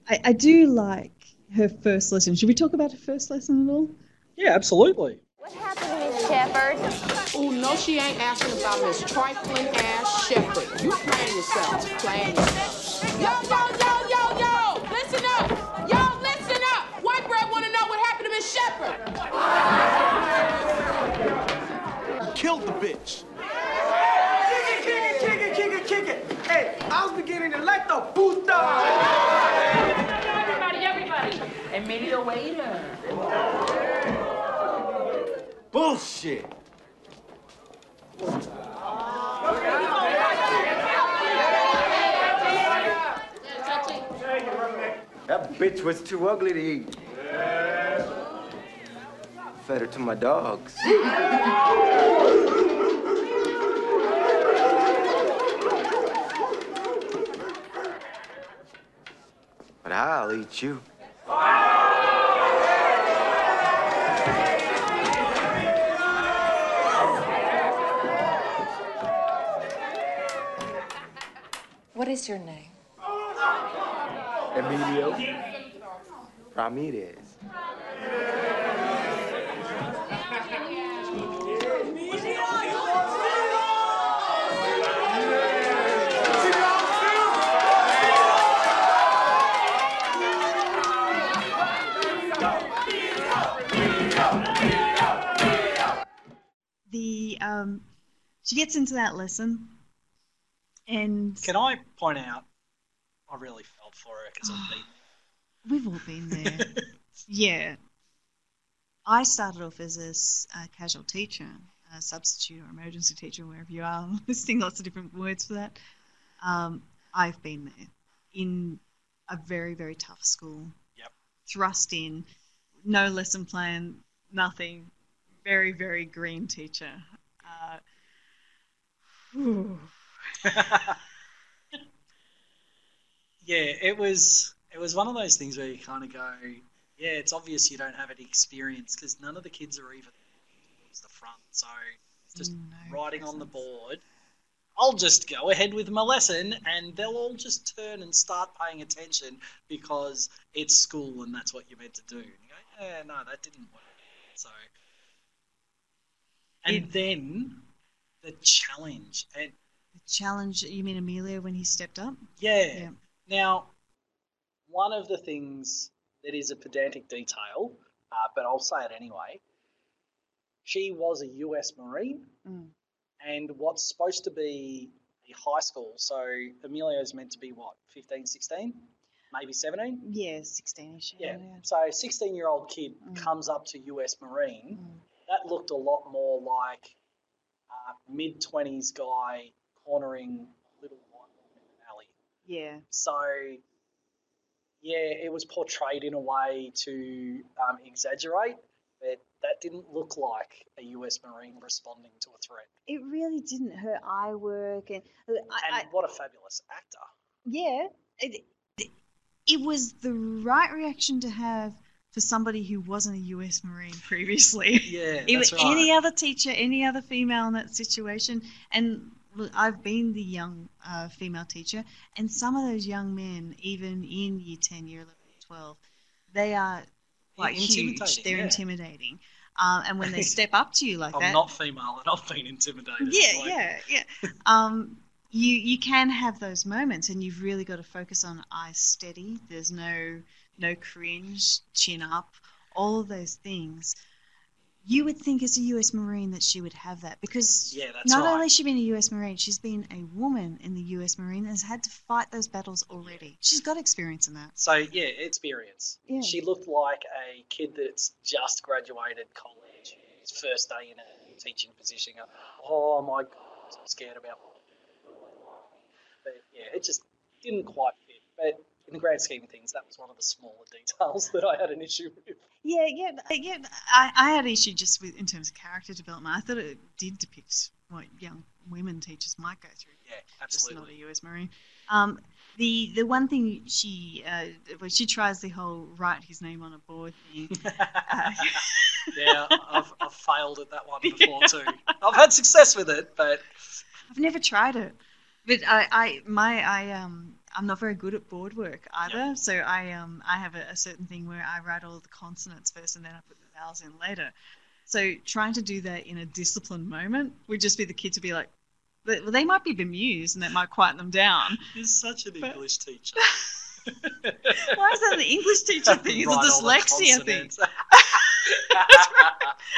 I, I do like her first lesson. Should we talk about her first lesson at all? Yeah, absolutely. What happened to Miss Shepherd? Oh, no, she ain't asking about Miss Trifling Ass Shepherd. You playing yourself. Playing yourself. Yo, yo, yo, yo, yo! Listen up! Yo, listen up! White bread wanna know what happened to Miss Shepherd. Killed the bitch. Kick it, kick it, kick it, kick it. kick it. Hey, I was beginning to like the puta. Everybody, everybody! Emilio waiter. Bullshit. That bitch was too ugly to eat. Fed her to my dogs. but I'll eat you. What is your name? Emilio Ramirez. Um she gets into that lesson, and Can I point out? I really felt for her because I've been we've all been there. yeah. I started off as a casual teacher, a substitute or emergency teacher, wherever you are, I'm listing lots of different words for that. Um, I've been there in a very, very tough school. Yep. Thrust in, no lesson plan, nothing. Very, very green teacher. Uh, yeah, it was it was one of those things where you kind of go, yeah, it's obvious you don't have any experience because none of the kids are even towards the front. So just writing on the board, I'll just go ahead with my lesson, and they'll all just turn and start paying attention because it's school and that's what you're meant to do. And you go, yeah, no, that didn't work. So, and then the challenge and The challenge, you mean Amelia when he stepped up? Yeah. Yeah. Now, one of the things that is a pedantic detail, uh, but I'll say it anyway. She was a U.S. Marine, Mm. and what's supposed to be a high school. So Amelia is meant to be what, 15, 16, maybe 17? Yeah, 16ish. Yeah. So a 16 year old kid comes up to US Marine. That looked a lot more like uh, mid 20s guy cornering a little white woman in an alley. Yeah. So, yeah, it was portrayed in a way to um, exaggerate, but that didn't look like a US Marine responding to a threat. It really didn't. Her eye work and uh, I, And what a fabulous actor. Yeah, it, it was the right reaction to have for somebody who wasn't a U.S. Marine previously. Yeah, that's right. any other teacher, any other female in that situation, and I've been the young uh, female teacher, and some of those young men, even in year ten, year 11, 12, they are quite huge. Intimidating, They're yeah. intimidating, um, and when they step up to you like I'm that, not female and I've been intimidated. yeah, Like, yeah, yeah. Um, you you can have those moments, and you've really got to focus on eyes steady. There's no no cringe, chin up, all of those things. You would think as a U.S. Marine that she would have that because Yeah, not right. only has she been a U.S. Marine, she's been a woman in the U.S. Marine and has had to fight those battles already. She's got experience in that. So yeah, experience. Yeah. She looked like a kid that's just graduated college, his first day in a teaching position. Oh my god, I'm scared about. But yeah, it just didn't quite fit. But in the grand scheme of things, that was one of the smaller details that I had an issue with. Yeah, yeah, yeah. I, I had issue just with in terms of character development. I thought it did depict what young women teachers might go through. Yeah, absolutely. Just not a U.S. Marine. Um, the the one thing she uh, when she tries the whole write his name on a board thing. uh, Yeah, I've, I've failed at that one before too. I've had success with it, but I've never tried it, but I, I my I um I'm not very good at board work either. So I um I have a, a certain thing where I write all the consonants first and then I put the vowels in later. So trying to do that in a disciplined moment would just be the kids would be like, they- well, they might be bemused and that might quieten them down. you're such an English teacher. Why is that an English teacher thing? It's a dyslexia thing.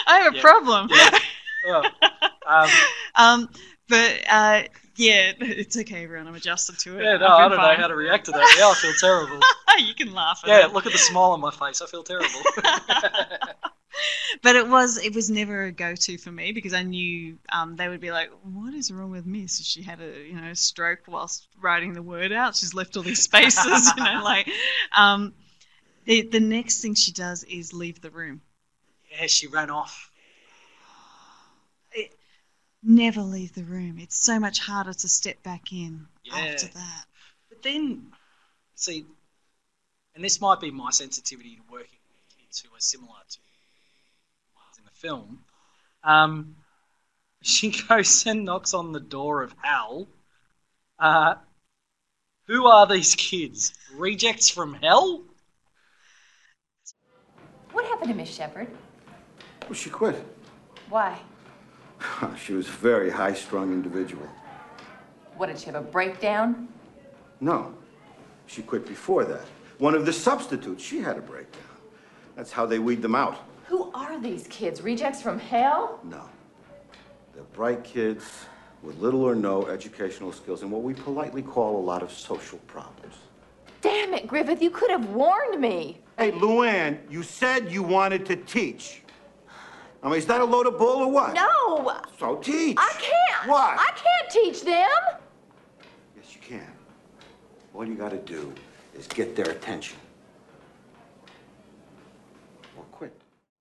I have a problem. yeah. Oh, um, um, but uh, yeah, it's okay, everyone. I'm adjusted to it. yeah, no, I don't fine. know how to react to that. Yeah, I feel terrible. you can laugh at Yeah, it. look at the smile on my face. I feel terrible. But it was it was never a go to for me because I knew um, they would be like, "What is wrong with Miss? She had a you know stroke whilst writing the word out. She's left all these spaces, you know." Like, um, the the next thing she does is leave the room. yeah, she ran off. Never leave the room. It's so much harder to step back in Yeah. after that. But then, see, and this might be my sensitivity to working with kids who are similar to ones in the film. Um, she goes and knocks on the door of Hal. Uh, who are these kids? Rejects from hell? What happened to Miss Shepherd? Well, she quit. Why? She was a very high-strung individual. What, did she have a breakdown? No, she quit before that. One of the substitutes, she had a breakdown. That's how they weed them out. Who are these kids? Rejects from hell? No. They're bright kids with little or no educational skills and what we politely call a lot of social problems. Damn it, Griffith, you could have warned me. Hey, LouAnne, you said you wanted to teach. I mean, is that a load of bull or what? No, So teach. I can't. What? I can't teach them. Yes, you can. All you gotta do is get their attention. Or quit.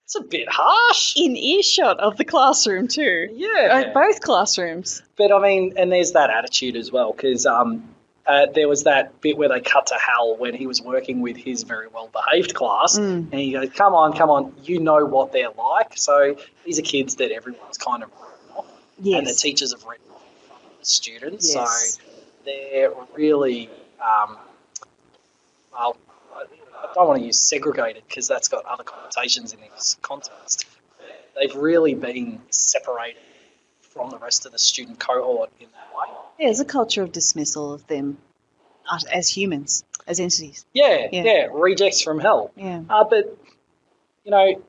It's a bit harsh. In earshot of the classroom too. Yeah. Uh, both classrooms. But I mean, and there's that attitude as well, because um, uh, there was that bit where they cut to Hal when he was working with his very well behaved class, Mm. and he goes, "Come on, come on, you know what they're like." So these are kids that everyone's kind of written off, and the teachers have written off the students. Yes. So they're really, um, well, I don't want to use segregated because that's got other connotations in this context. They've really been separated from the rest of the student cohort in that way. Yeah, there's a culture of dismissal of them as- humans, as entities. Yeah, Yeah. yeah, rejects from hell. Yeah. Uh, but, you know,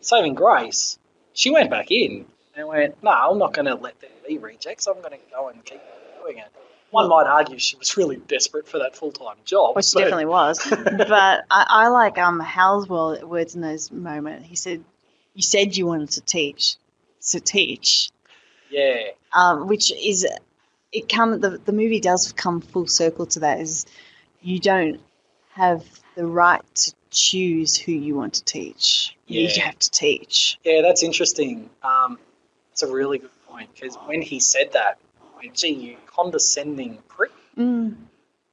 saving grace, she went back in and went, no, I'm not going to let there be rejects. I'm going to go and keep doing it. One might argue she was really desperate for that full time job. Which she but- definitely was. but I, I like um Hal's words in those moments. He said, "You said you wanted to teach, so teach." Yeah, Um, which is it come the the movie does come full circle to that. Is you don't have the right to choose who you want to teach. You have to teach. yeah, that's interesting. Um, it's a really good point because when he said that, I went, gee, you condescending prick. Mm.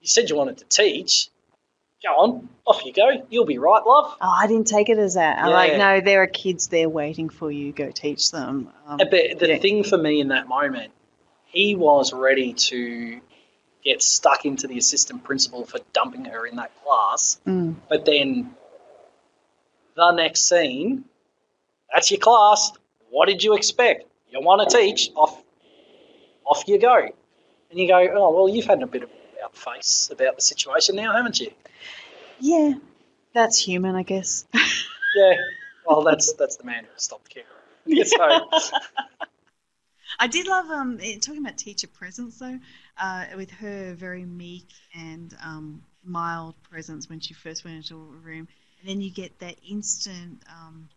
You said you wanted to teach. Go on, off you go. You'll be right, love. Oh, I didn't take it as that. I'm like, no, there are kids there waiting for you. Go teach them. Um, But the yeah. thing for me in that moment, he was ready to get stuck into the assistant principal for dumping her in that class. Mm. But then the next scene, that's your class. What did you expect? You want to teach? Off, off you go. And you go, oh well, you've had a bit of about face about the situation now, haven't you? Yeah, that's human, I guess. Yeah. Well, that's that's the man who stopped caring. So, I did love um eh, talking about teacher presence though, uh, with her very meek and um, mild presence when she first went into a room, and then you get that instant um,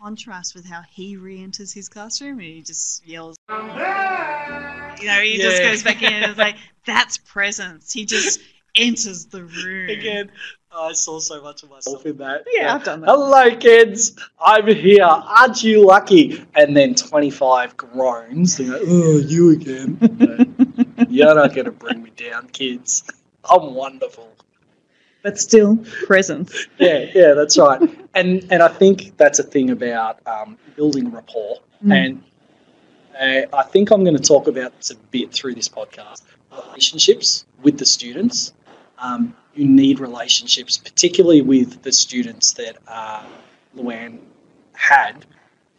contrast with how he re-enters his classroom and he just yells. You know, he just goes back in and it's like that's presence. He just enters the room again, I saw so much of myself in that. Yeah, I've done that. Hello, kids. I'm here. Aren't you lucky? And then 25 groans. They're like, oh, you again. You're not going to bring me down, kids. I'm wonderful. But still, present. Yeah, yeah, that's right. And and I think that's a thing about um, building rapport. Mm. And uh, I think I'm going to talk about this a bit through this podcast. Relationships with the students. Um, you need relationships, particularly with the students that uh, LouAnne had.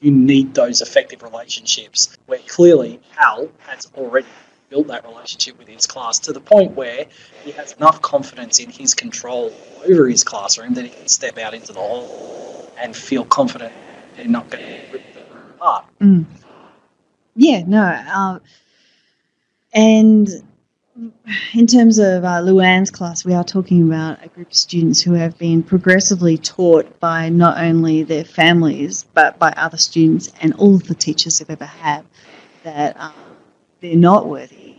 You need those effective relationships where clearly Al has already built that relationship with his class to the point where he has enough confidence in his control over his classroom that he can step out into the hall and feel confident and not going to rip the room apart. Mm. Yeah, no. Uh, and in terms of uh, LouAnne's class, we are talking about a group of students who have been progressively taught by not only their families but by other students and all of the teachers they've ever had that um, they're not worthy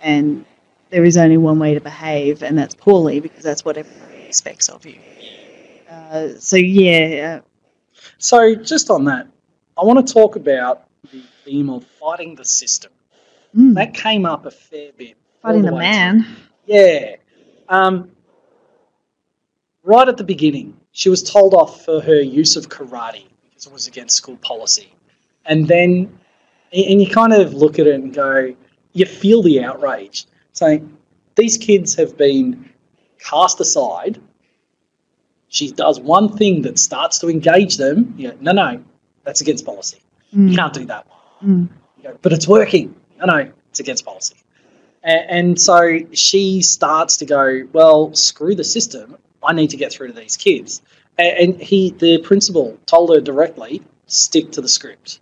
and there is only one way to behave, and that's poorly because that's what everybody expects of you. Uh, so yeah, uh, So, just on that, I want to talk about the theme of fighting the system. mm, That came up a fair bit. fighting the way man. through. Yeah. Um, right at the beginning, she was told off for her use of karate because it was against school policy. And then, and you kind of look at it and go, you feel the outrage, saying, these kids have been cast aside. She does one thing that starts to engage them. You go, no, no, that's against policy. Mm, You can't do that. mm. You go, but it's working. No, no, it's against policy. And, and so she starts to go, well, screw the system. I need to get through to these kids. And, and he, the principal, told her directly, stick to the script.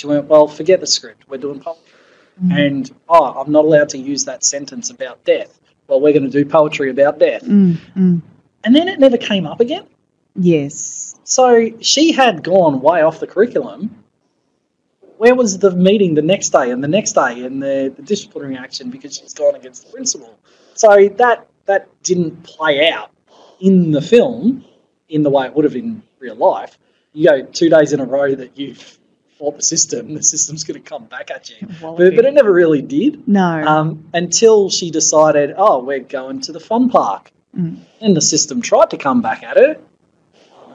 She went, well, forget the script. We're doing poetry. And, oh, I'm not allowed to use that sentence about death. Well, we're going to do poetry about death. Mm, mm. And then it never came up again. Yes. So she had gone way off the curriculum. Where was the meeting the next day and the next day and the, the disciplinary action because she's gone against the principal? So that that didn't play out in the film in the way it would have in real life. You go two days in a row that you've fought the system, the system's going to come back at you. But, but it never really did. No. Um, until she decided, oh, we're going to the fun park. Mm. And the system tried to come back at her.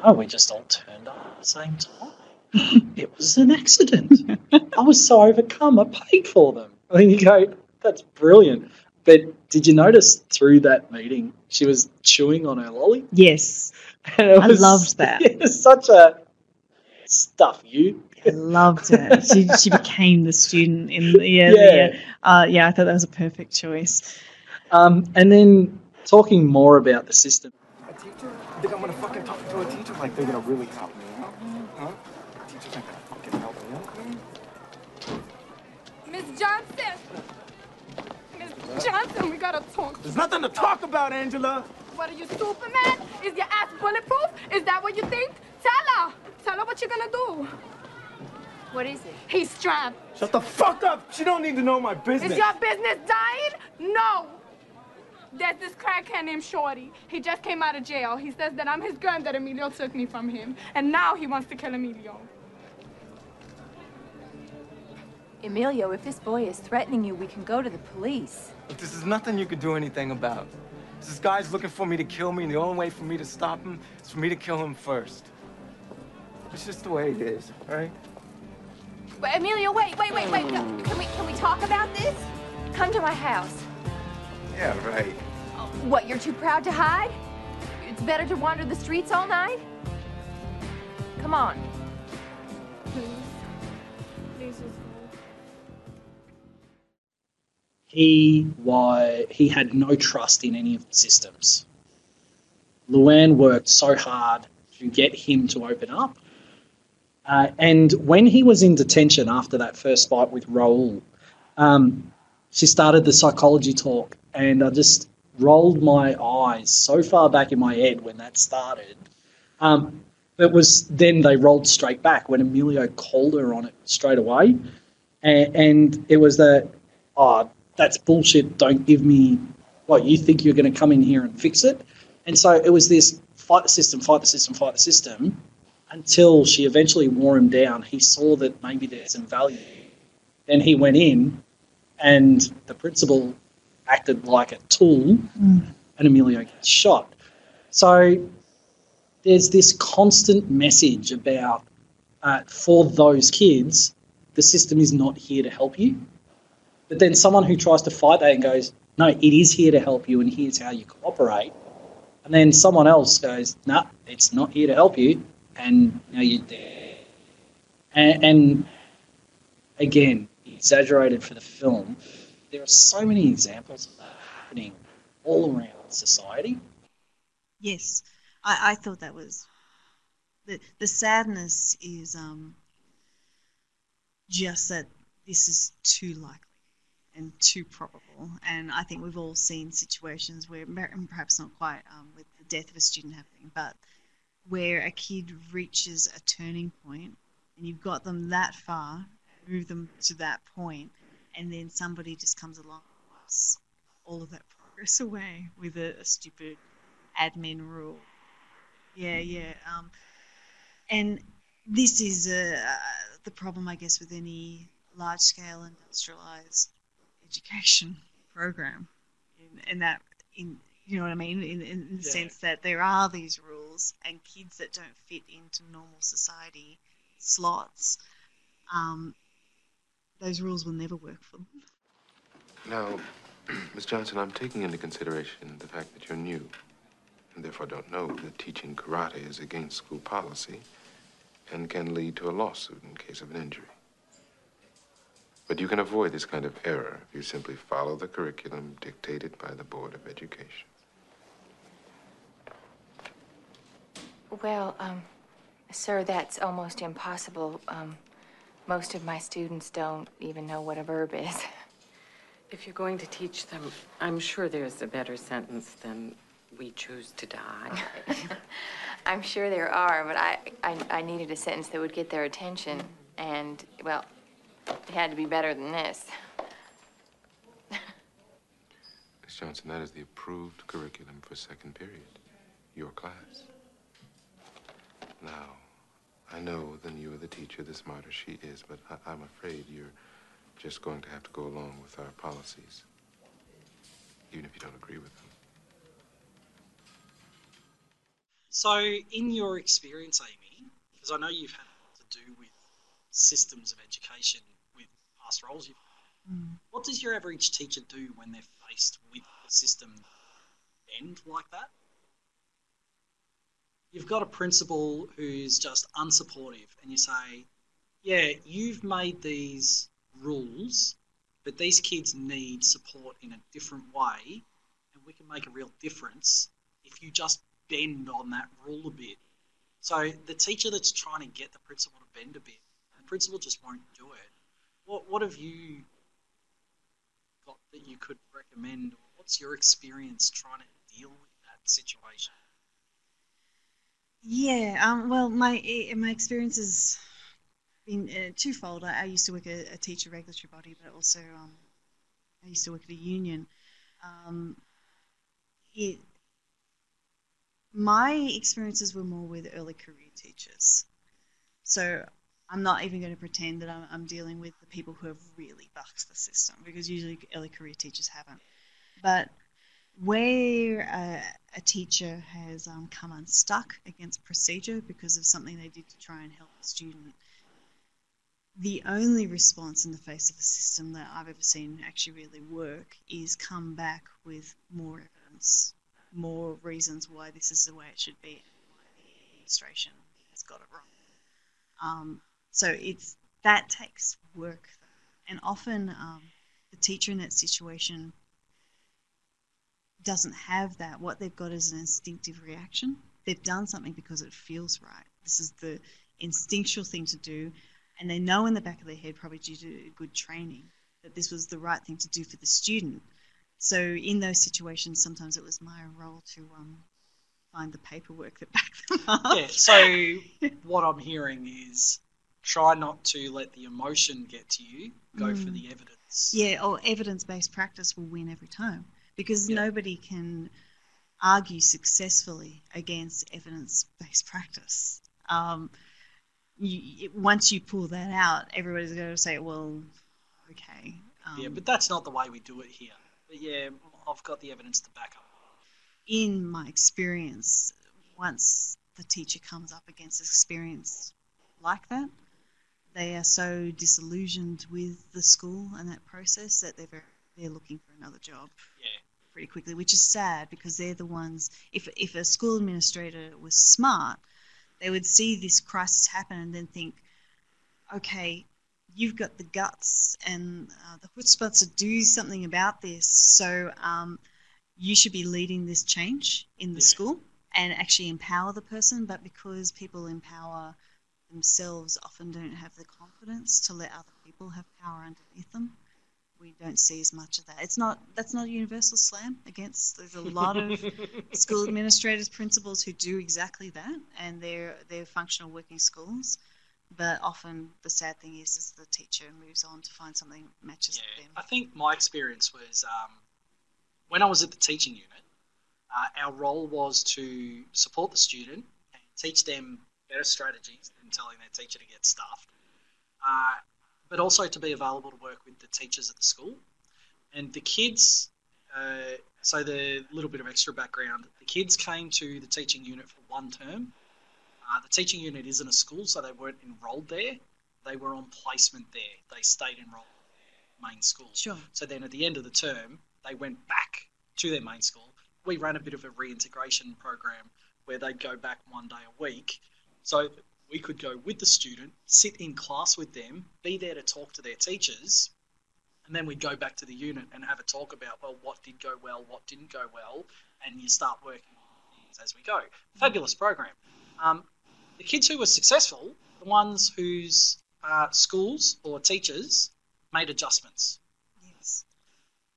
Oh, we just all turned up at the same time. it was an accident. I was so overcome. I paid for them. I mean, you go, that's brilliant. But did you notice through that meeting she was chewing on her lolly? Yes. And it I loved that. It was such a stuff you. I loved it. She she became the student in the yeah Yeah. yeah. Uh, yeah I thought that was a perfect choice. Um, and then talking more about the system. A teacher? You think I'm gonna fucking talk to a teacher like they're gonna really help me out? Huh? Teachers ain't gonna fucking help me out. Miss Johnson! Miss Johnson, we gotta talk. There's nothing to talk about, Angela. What are you, Superman? Is your ass bulletproof? Is that what you think? Tell her! Tell her what you're gonna do. What is it? He's strapped. Shut the fuck up. She don't need to know my business. Is your business dying? No. There's this crackhead named Shorty. He just came out of jail. He says that I'm his gun that Emilio took me from him. And now he wants to kill Emilio. Emilio, if this boy is threatening you, we can go to the police. But this is nothing you can do anything about. This guy's looking for me to kill me, and the only way for me to stop him is for me to kill him first. It's just the way it is, right? But Emilio, wait, wait, wait, wait. No, Can we can we talk about this? Come to my house. Yeah, right. What, you're too proud to hide? It's better to wander the streets all night? Come on. Please. Please just he was he had no trust in any of the systems. LouAnne worked so hard to get him to open up. Uh, and when he was in detention after that first fight with Raul, um, she started the psychology talk, and I just rolled my eyes so far back in my head when that started. Um, it was then they rolled straight back when Emilio called her on it straight away, and, and it was the, oh, that's bullshit. Don't give me what you think you're going to come in here and fix it. And so it was this fight the system, fight the system, fight the system, until she eventually wore him down. He saw that maybe there's some value. Then he went in, and the principal acted like a tool, and Emilio gets shot. So there's this constant message about uh, for those kids, the system is not here to help you. But then someone who tries to fight that and goes, no, it is here to help you, and here's how you cooperate. And then someone else goes, no, nah, it's not here to help you, and know, you're dead. And, and again, exaggerated for the film, there are so many examples of that happening all around society. Yes, I, I thought that was the the sadness is um, just that this is too likely and too probable, and I think we've all seen situations where perhaps not quite um, with the death of a student happening, but where a kid reaches a turning point and you've got them that far, move them to that point, and then somebody just comes along and wipes all of that progress away with a, a stupid admin rule. Yeah, yeah. Um, and this is uh, the problem, I guess, with any large scale industrialized education program. In, in that, in you know what I mean, in, in, in the Yeah. sense that there are these rules, and kids that don't fit into normal society slots, um, those rules will never work for them. Now, Miss Johnson, I'm taking into consideration the fact that you're new, and therefore don't know that teaching karate is against school policy and can lead to a lawsuit in case of an injury. But you can avoid this kind of error if you simply follow the curriculum dictated by the Board of Education. Well, um, sir, that's almost impossible. Um, Most of my students don't even know what a verb is. If you're going to teach them, I'm sure there's a better sentence than we choose to die. I'm sure there are, but I, I, I needed a sentence that would get their attention, and, well, it had to be better than this. Miss Johnson, that is the approved curriculum for second period. Your class. Now, I know then you are the teacher, the smarter she is, but I- I'm afraid you're just going to have to go along with our policies, even if you don't agree with them. So, in your experience, Amy, because I know you've had a lot to do with systems of education with past roles you've had, Mm. what does your average teacher do when they're faced with a system end like that? You've got a principal who's just unsupportive, and you say, Yeah, you've made these rules, but these kids need support in a different way, and we can make a real difference if you just bend on that rule a bit. So the teacher that's trying to get the principal to bend a bit, the principal just won't do it. What what have you got that you could recommend? What's your experience trying to deal with that situation? Yeah, um, well, my eh, my experience has been uh, twofold. I, I used to work at a teacher regulatory body, but also um, I used to work at a union. Um, it, my experiences were more with early career teachers. So I'm not even going to pretend that I'm, I'm dealing with the people who have really bucked the system because usually early career teachers haven't. But where a, a teacher has um, come unstuck against procedure because of something they did to try and help a student, the only response in the face of the system that I've ever seen actually really work is come back with more evidence, more reasons why this is the way it should be, the administration has got it wrong. Um, so it's that takes work, and often um, the teacher in that situation doesn't have that. What they've got is an instinctive reaction. They've done something because it feels right. This is the instinctual thing to do, and they know in the back of their head, probably due to good training, that this was the right thing to do for the student. So in those situations, sometimes it was my role to um, find the paperwork that backed them up. Yeah. So what I'm hearing is try not to let the emotion get to you. Go for Mm. the evidence. Yeah, or evidence-based practice will win every time because nobody can argue successfully against evidence-based practice. Um, you, once you pull that out, everybody's going to say, "Well, okay." Um, yeah, but that's not the way we do it here. But yeah, I've got the evidence to back up. in my experience, once the teacher comes up against experience like that, they are so disillusioned with the school and that process that they're very, they're looking for another job Yeah. pretty quickly, which is sad because they're the ones. If if a school administrator was smart, they would see this crisis happen and then think, okay, you've got the guts and uh, the chutzpah to do something about this. So um, you should be leading this change in the school and actually empower the person. But because people empower themselves, often don't have the confidence to let other people have power underneath them. We don't see as much of that. It's not that's not a universal slam against. There's a lot of school administrators, principals who do exactly that, and they're they're functional working schools. But often the sad thing is, is the teacher moves on to find something that matches them. I think my experience was um, when I was at the teaching unit, uh, our role was to support the student and teach them better strategies than telling their teacher to get stuffed, uh, but also to be available to work with the teachers at the school. And the kids, uh, so the little bit of extra background, the kids came to the teaching unit for one term. Uh, the teaching unit isn't a school, so they weren't enrolled there. They were on placement there. They stayed enrolled in their main school. Sure. So then at the end of the term, they went back to their main school. We ran a bit of a reintegration program where they'd go back one day a week. So we could go with the student, sit in class with them, be there to talk to their teachers, and then we'd go back to the unit and have a talk about, well, what did go well, what didn't go well, and you start working on things as we go. Fabulous program. Um, the kids who were successful, the ones whose uh, schools or teachers made adjustments. Yes.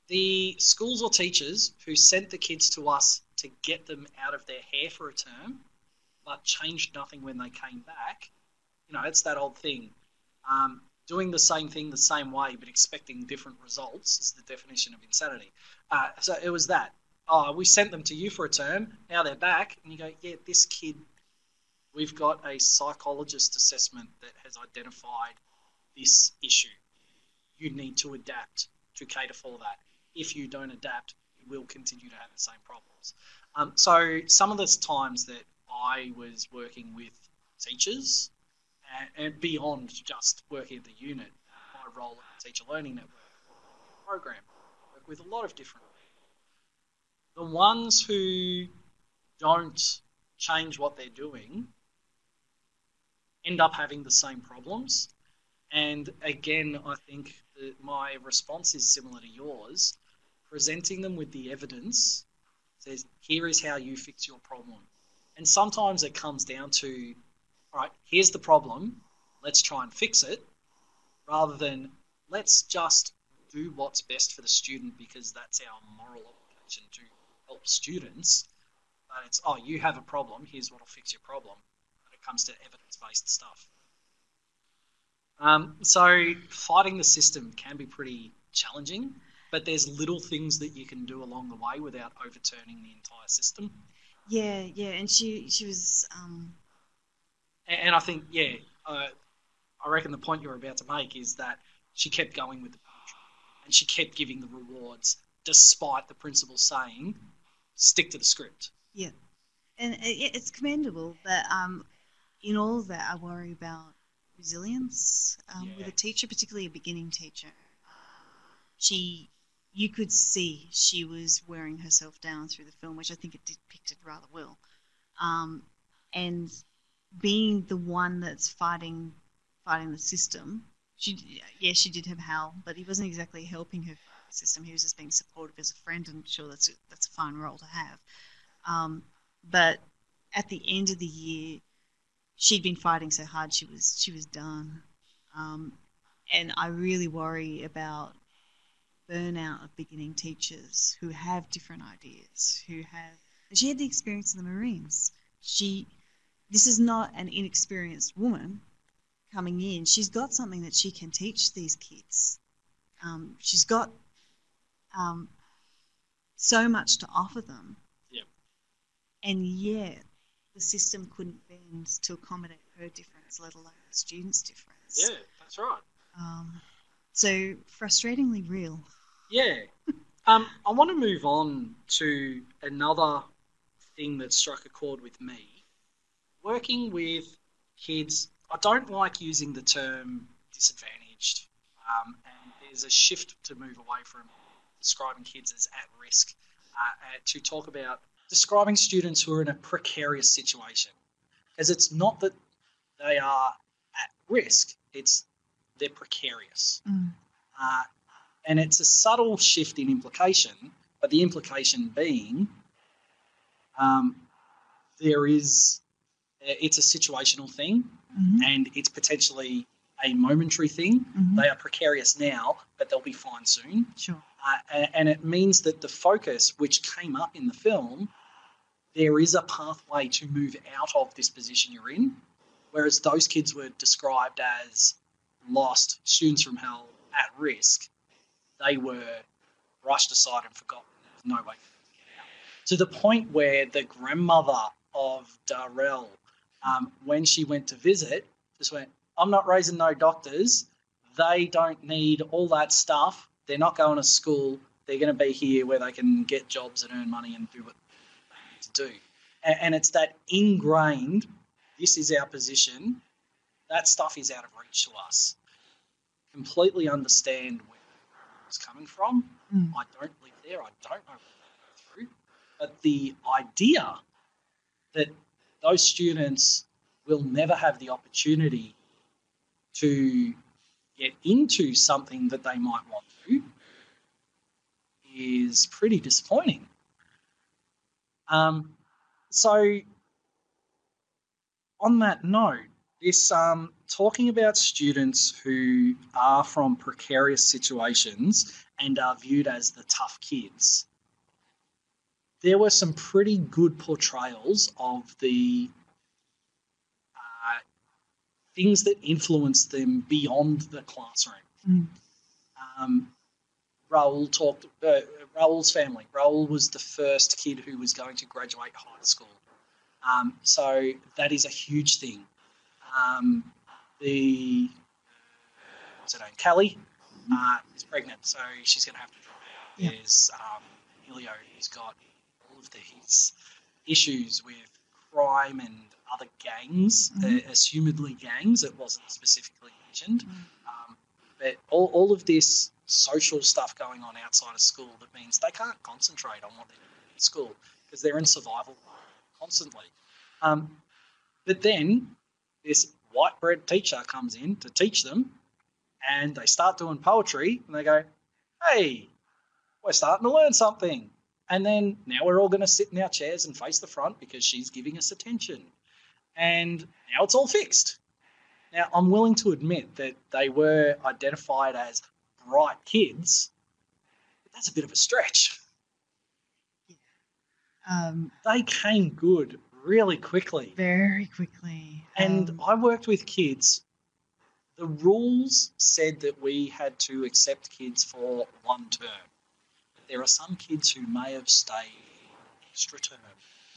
The schools or teachers who sent the kids to us to get them out of their hair for a term, but changed nothing when they came back, you know, it's that old thing. Um, doing the same thing the same way but expecting different results is the definition of insanity. Uh, so it was that. Oh, we sent them to you for a term. Now they're back, and you go, yeah, this kid. We've got a psychologist assessment that has identified this issue. You need to adapt to cater for that. If you don't adapt, you will continue to have the same problems. Um, so some of the times that I was working with teachers and, and beyond just working at the unit, my role at the Teacher Learning Network program, work with a lot of different people. The ones who don't change what they're doing end up having the same problems. And again, I think my response is similar to yours. Presenting them with the evidence says, here is how you fix your problem. And sometimes it comes down to, all right, here's the problem, let's try and fix it, rather than let's just do what's best for the student because that's our moral obligation to help students. But it's, oh, you have a problem, here's what'll fix your problem when it comes to evidence based stuff. Um, so fighting the system can be pretty challenging, but there's little things that you can do along the way without overturning the entire system. Yeah, yeah, and she she was um, And, and I think, yeah, uh, I reckon the point you're about to make is that she kept going with the punishment and she kept giving the rewards despite the principal saying, stick to the script. Yeah, and it, it's commendable. But um, in all of that, I worry about resilience um, with a teacher, particularly a beginning teacher. She, you could see she was wearing herself down through the film, which I think it depicted rather well. Um, and being the one that's fighting, fighting the system. She, yeah, she did have Hal, but he wasn't exactly helping her system. He was just being supportive as a friend, and sure, that's a, that's a fine role to have. Um, but at the end of the year, she'd been fighting so hard she was she was done, um, and I really worry about burnout of beginning teachers who have different ideas, who have. She had the experience of the Marines. She, this is not an inexperienced woman coming in. She's got something that she can teach these kids. Um, she's got um, so much to offer them. Yep. And yet, the system couldn't bend to accommodate her difference, let alone the students' difference. Yeah, that's right. Um, so frustratingly real. Yeah. Um, I want to move on to another thing that struck a chord with me. Working with kids, I don't like using the term disadvantaged, um, and there's a shift to move away from describing kids as at risk uh, uh, to talk about describing students who are in a precarious situation. Because it's not that they are at risk, it's they're precarious. Mm. Uh, and it's a subtle shift in implication, but the implication being um, there is, it's a situational thing Mhm. and it's potentially a momentary thing. Mhm. They are precarious now, but they'll be fine soon. Sure. Uh, and it means that the focus, which came up in the film, there is a pathway to move out of this position you're in. Whereas those kids were described as lost students from hell at risk, they were brushed aside and forgotten. There no way for them to get out. To the point where the grandmother of Durrell, um, when she went to visit, just went, I'm not raising no doctors. They don't need all that stuff. They're not going to school. They're going to be here where they can get jobs and earn money and do what they need to do. And, and it's that ingrained, this is our position. That stuff is out of reach to us. Completely understand where it's coming from. Mm. I don't live there. I don't know what through. But the idea that those students will never have the opportunity to get into something that they might want to is pretty disappointing. Um, so, on that note, this um, talking about students who are from precarious situations and are viewed as the tough kids. There were some pretty good portrayals of the uh, things that influenced them beyond the classroom. Mm. Um, Raoul talked. Uh, Raoul's family. Raoul was the first kid who was going to graduate high school. Um, so that is a huge thing. Um, the what's her name? Kelly uh, is pregnant, so she's going to have to drop out. Yeah. There's um, Helio, who's got all of the, his issues with crime and other gangs, uh, assumedly gangs. It wasn't specifically mentioned, um, but all, all of this social stuff going on outside of school that means they can't concentrate on what they're doing at school because they're in survival constantly. Um, but then this white bread teacher comes in to teach them, and they start doing poetry, and they go, "Hey, we're starting to learn something." And then now we're all going to sit in our chairs and face the front because she's giving us attention, and now it's all fixed. Now I'm willing to admit that they were identified as bright kids, but that's a bit of a stretch. Um, They came good really quickly. very quickly. And Um, I worked with kids. The rules said that we had to accept kids for one term. But there are some kids who may have stayed extra term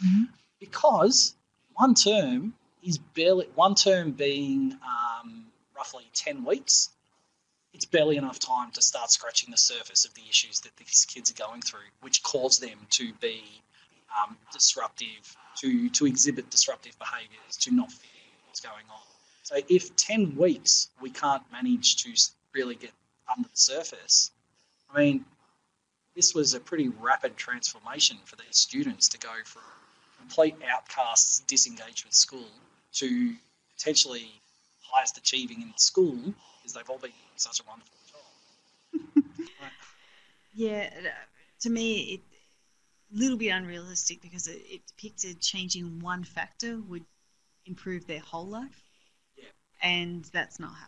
Mhm. because one term is barely one term being um, roughly ten weeks. It's barely enough time to start scratching the surface of the issues that these kids are going through, which cause them to be um, disruptive, to to exhibit disruptive behaviours, to not fit what's going on. So if ten weeks we can't manage to really get under the surface, I mean, this was a pretty rapid transformation for these students to go from complete outcasts, disengaged with school, to potentially highest achieving in school because they've all been such a wonderful job. Yeah, to me, it little bit unrealistic because it, it depicted changing one factor would improve their whole life. Yeah. And that's not how.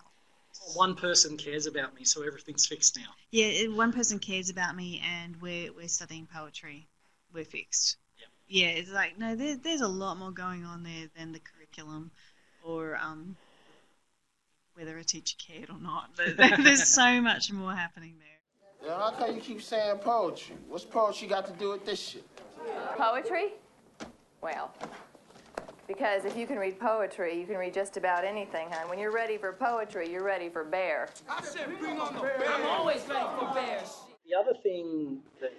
One person cares about me, so everything's fixed now. Yeah, one person cares about me, and we're we're studying poetry. We're fixed. Yep. Yeah, it's like no, there, there's a lot more going on there than the curriculum, or um, whether a teacher cared or not. There- There's so much more happening there. Yeah, how come you keep saying poetry? What's poetry got to do with this shit? Poetry? Well, because if you can read poetry, you can read just about anything, hon. When you're ready for poetry, you're ready for bear. I said bring on the bear. I'm always ready for bears. The other thing that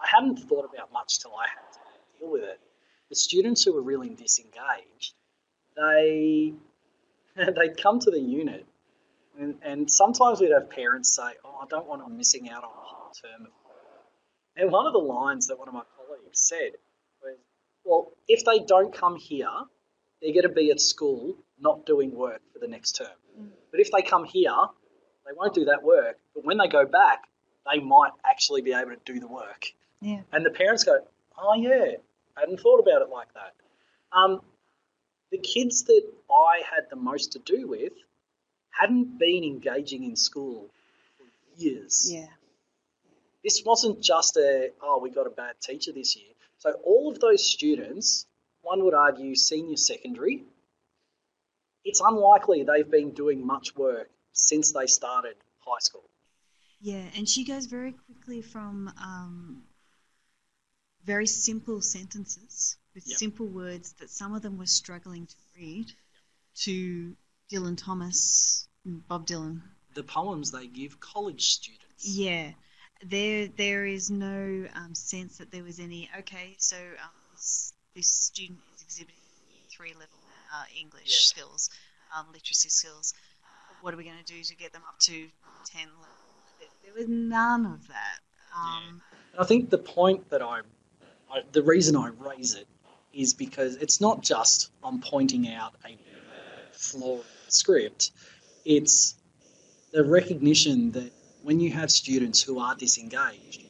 I hadn't thought about much till I had to deal with it, the students who were really disengaged, they they'd come to the unit, and, and sometimes we'd have parents say, "Oh, I don't want them missing out on a whole term And one of the lines that one of my colleagues said was, "Well, if they don't come here, they're going to be at school not doing work for the next term. But if they come here, they won't do that work. But when they go back, they might actually be able to do the work." Yeah. And the parents go, "Oh yeah, I hadn't thought about it like that." Um, the kids that I had the most to do with hadn't been engaging in school for years. Yeah. This wasn't just a oh we got a bad teacher this year. So all of those students, one would argue, senior secondary. It's unlikely they've been doing much work since they started high school. Yeah, and she goes very quickly from um, very simple sentences with Yep. simple words that some of them were struggling to read to Dylan Thomas, Bob Dylan. The poems they give college students. Yeah, there there is no um, sense that there was any. Okay, so um, this, student is exhibiting three level uh, English skills, um, literacy skills. What are we going to do to get them up to ten level? There, was none of that. Um, And I think the point that I, I, the reason I raise it is because it's not just I'm pointing out a flaw in the script. It's the recognition that when you have students who are disengaged,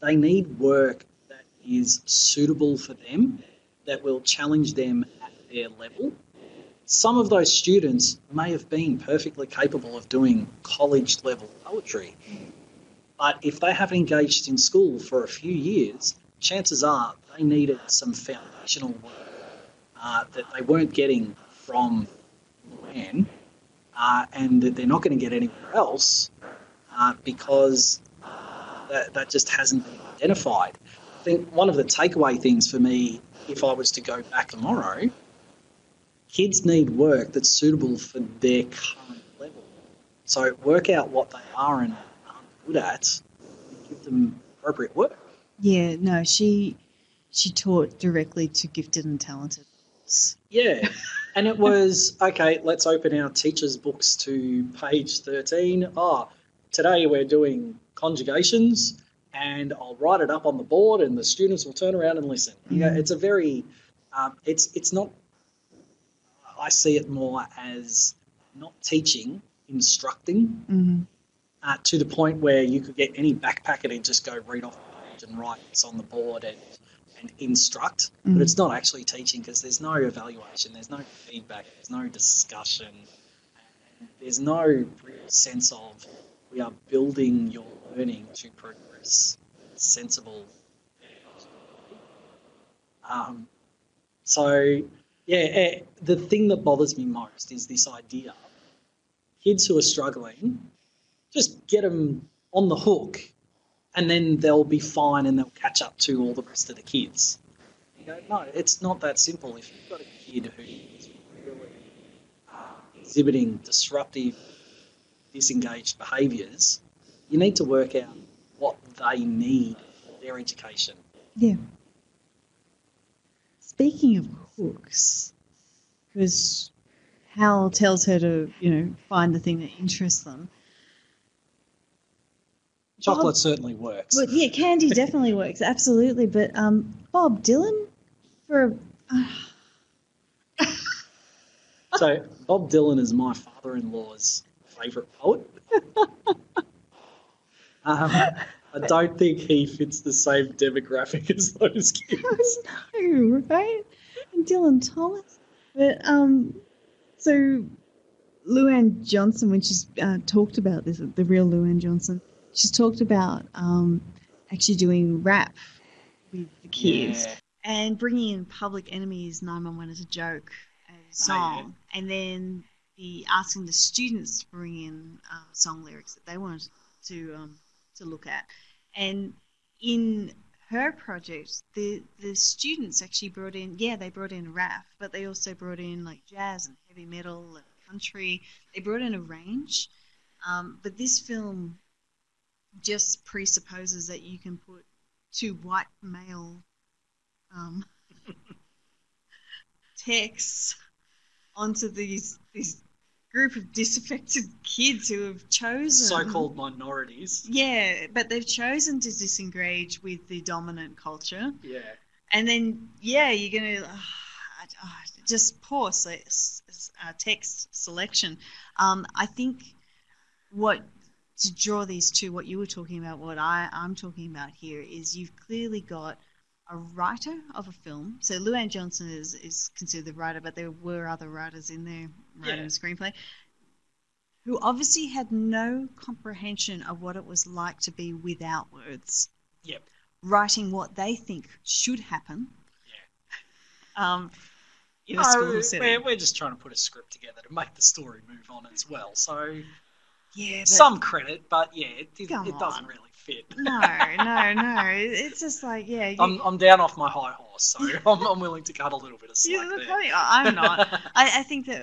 they need work that is suitable for them, that will challenge them at their level. some of those students may have been perfectly capable of doing college level poetry. But if they haven't engaged in school for a few years, chances are they needed some foundational work uh, that they weren't getting from LouAnne, uh, and that they're not going to get anywhere else uh, because that, that just hasn't been identified. I think one of the takeaway things for me, if I was to go back tomorrow, kids need work that's suitable for their current level. So work out what they are and aren't good at, and give them appropriate work. Yeah, no, she she taught directly to gifted and talented. Yeah. And it was okay, let's open our teacher's books to page 13. Ah, today we're doing conjugations and I'll write it up on the board and the students will turn around and listen. You know, it's a very, um, it's, it's not, I see it more as not teaching, instructing Mm-hmm. uh, to the point where you could get any backpacker and just go read off the page and write this on the board and, and instruct. But Mhm. it's not actually teaching because there's no evaluation, there's no feedback, there's no discussion, there's no sense of we are building your learning to progress sensible. Um, so, yeah, eh, the thing that bothers me most is this idea kids who are struggling, just get them on the hook and then they'll be fine and they'll catch up to all the rest of the kids. You no, it's not that simple. If you've got a kid who is really uh, exhibiting disruptive, disengaged behaviours, you need to work out what they need for their education. Yeah. Speaking of hooks, because Hal tells her to, you know, find the thing that interests them. Chocolate certainly works. But yeah, candy definitely works, absolutely. But um, Bob Dylan, for So Bob Dylan is my father-in-law's favourite poet. um, I don't think he fits the same demographic as those kids. no, right? And Dylan Thomas. But um, so LouAnne Johnson, when she's uh, talked about this, the real LouAnne Johnson, she's talked about um, actually doing rap with the kids Yeah. and bringing in Public Enemy's 911 as a joke, as a Oh, yeah. song, and then the asking the students to bring in uh, song lyrics that they wanted to um, to look at, and in her project, the the students actually brought in yeah they brought in rap, but they also brought in like jazz and heavy metal and country. They brought in a range, um, but this film just presupposes that you can put two white male um, texts onto these these group of disaffected kids who have chosen So-called minorities. yeah, but they've chosen to disengage with the dominant culture, Yeah. and then yeah, you're gonna uh, uh, just poor se- s- s- uh, text selection. Um, I think what to draw these to what you were talking about, what I, I'm talking about here is you've clearly got a writer of a film. So LouAnne Johnson is, is considered the writer, but there were other writers in there writing Yeah. the screenplay who obviously had no comprehension of what it was like to be without words, Yep. writing what they think should happen. Yeah. Um, in a school setting. we're, we're just trying to put a script together to make the story move on as well. So Yeah, but- some credit, but yeah, it, it, it doesn't really fit. No, no, no. It's just like, yeah. You, I'm, I'm down off my high horse, so I'm, I'm willing to cut a little bit of slack Yeah, there. I'm not. I, I think that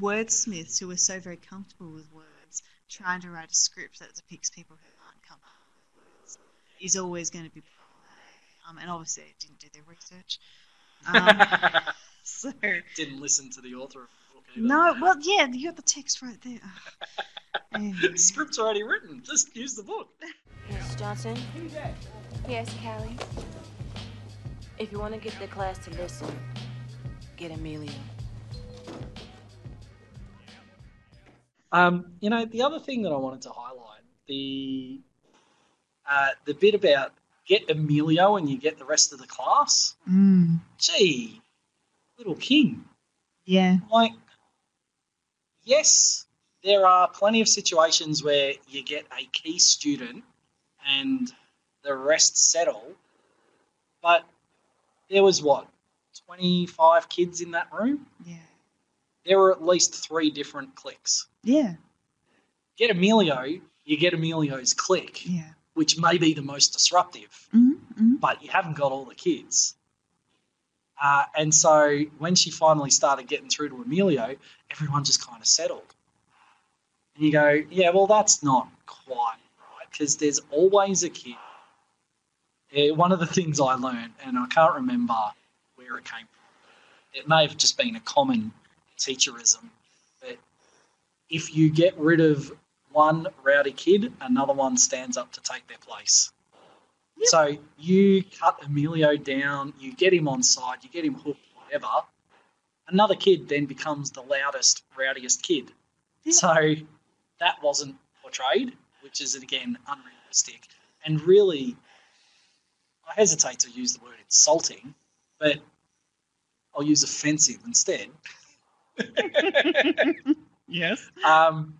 wordsmiths who are so very comfortable with words, trying to write a script that depicts people who aren't comfortable with words, is always going to be. Um, and obviously, they didn't do their research. Um, so Didn't listen to the author of the book either. no, well, yeah, you got the text right there. The script's already written. Just use the book. Miss Johnson? Yes, Callie? If you want to get the class to listen, get Emilio. Um, you know, the other thing that I wanted to highlight the uh, the bit about get Emilio and you get the rest of the class. Mm, Gee, little king. yeah. Like, yes, there are plenty of situations where you get a key student and the rest settle, but there was what, 25 kids in that room? Yeah. There were at least three different cliques. Yeah. Get Emilio, you get Emilio's clique, Yeah. which may be the most disruptive, Mm-hmm. but you haven't got all the kids. Uh, and so when she finally started getting through to Emilio, everyone just kind of settled. And you go, yeah, well, that's not quite right because there's always a kid. Yeah, one of the things I learned, and I can't remember where it came from, it may have just been a common teacherism, but if you get rid of one rowdy kid, another one stands up to take their place. So you cut Emilio down, you get him on side, you get him hooked, whatever. Another kid then becomes the loudest, rowdiest kid. So that wasn't portrayed, which is again unrealistic. And really, I hesitate to use the word insulting, but I'll use offensive instead. Yes. Um,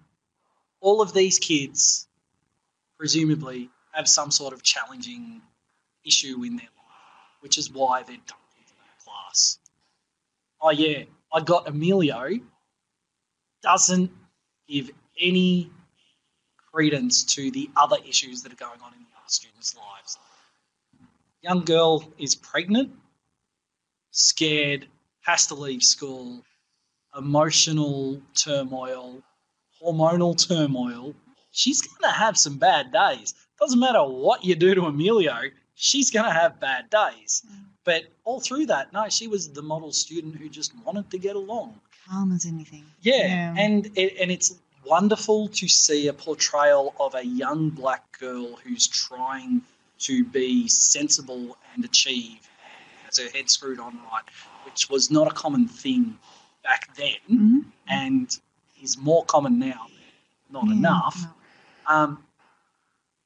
all of these kids, presumably, have some sort of challenging issue in their life, which is why they're dumped into that class. Oh, yeah, I got Emilio, doesn't give any credence to the other issues that are going on in the other students' lives. Young girl is pregnant, scared, has to leave school, emotional turmoil, hormonal turmoil. She's going to have some bad days. Doesn't matter what you do to Emilio, she's going to have bad days. But all through that, no, she was the model student who just wanted to get along. Calm as anything. Yeah, and it, and it's wonderful to see a portrayal of a young black girl who's trying to be sensible and achieve, has her head screwed on right, which was not a common thing back then, and is more common now. Not enough. Um,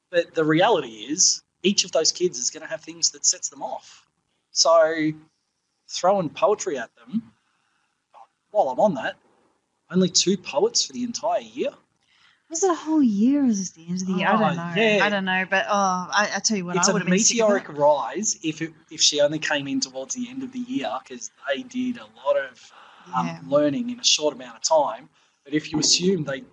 but the reality is, each of those kids is going to have things that sets them off. So, throwing poetry at them. While I'm on that, only two poets for the entire year. Was it a whole year or is this the end of the year? I Oh, don't know. yeah. I don't know. But oh, I, I tell you what, it's I a would have been sick of meteoric rise if it, if she only came in towards the end of the year because they did a lot of um, Yeah. learning in a short amount of time. But if you assume they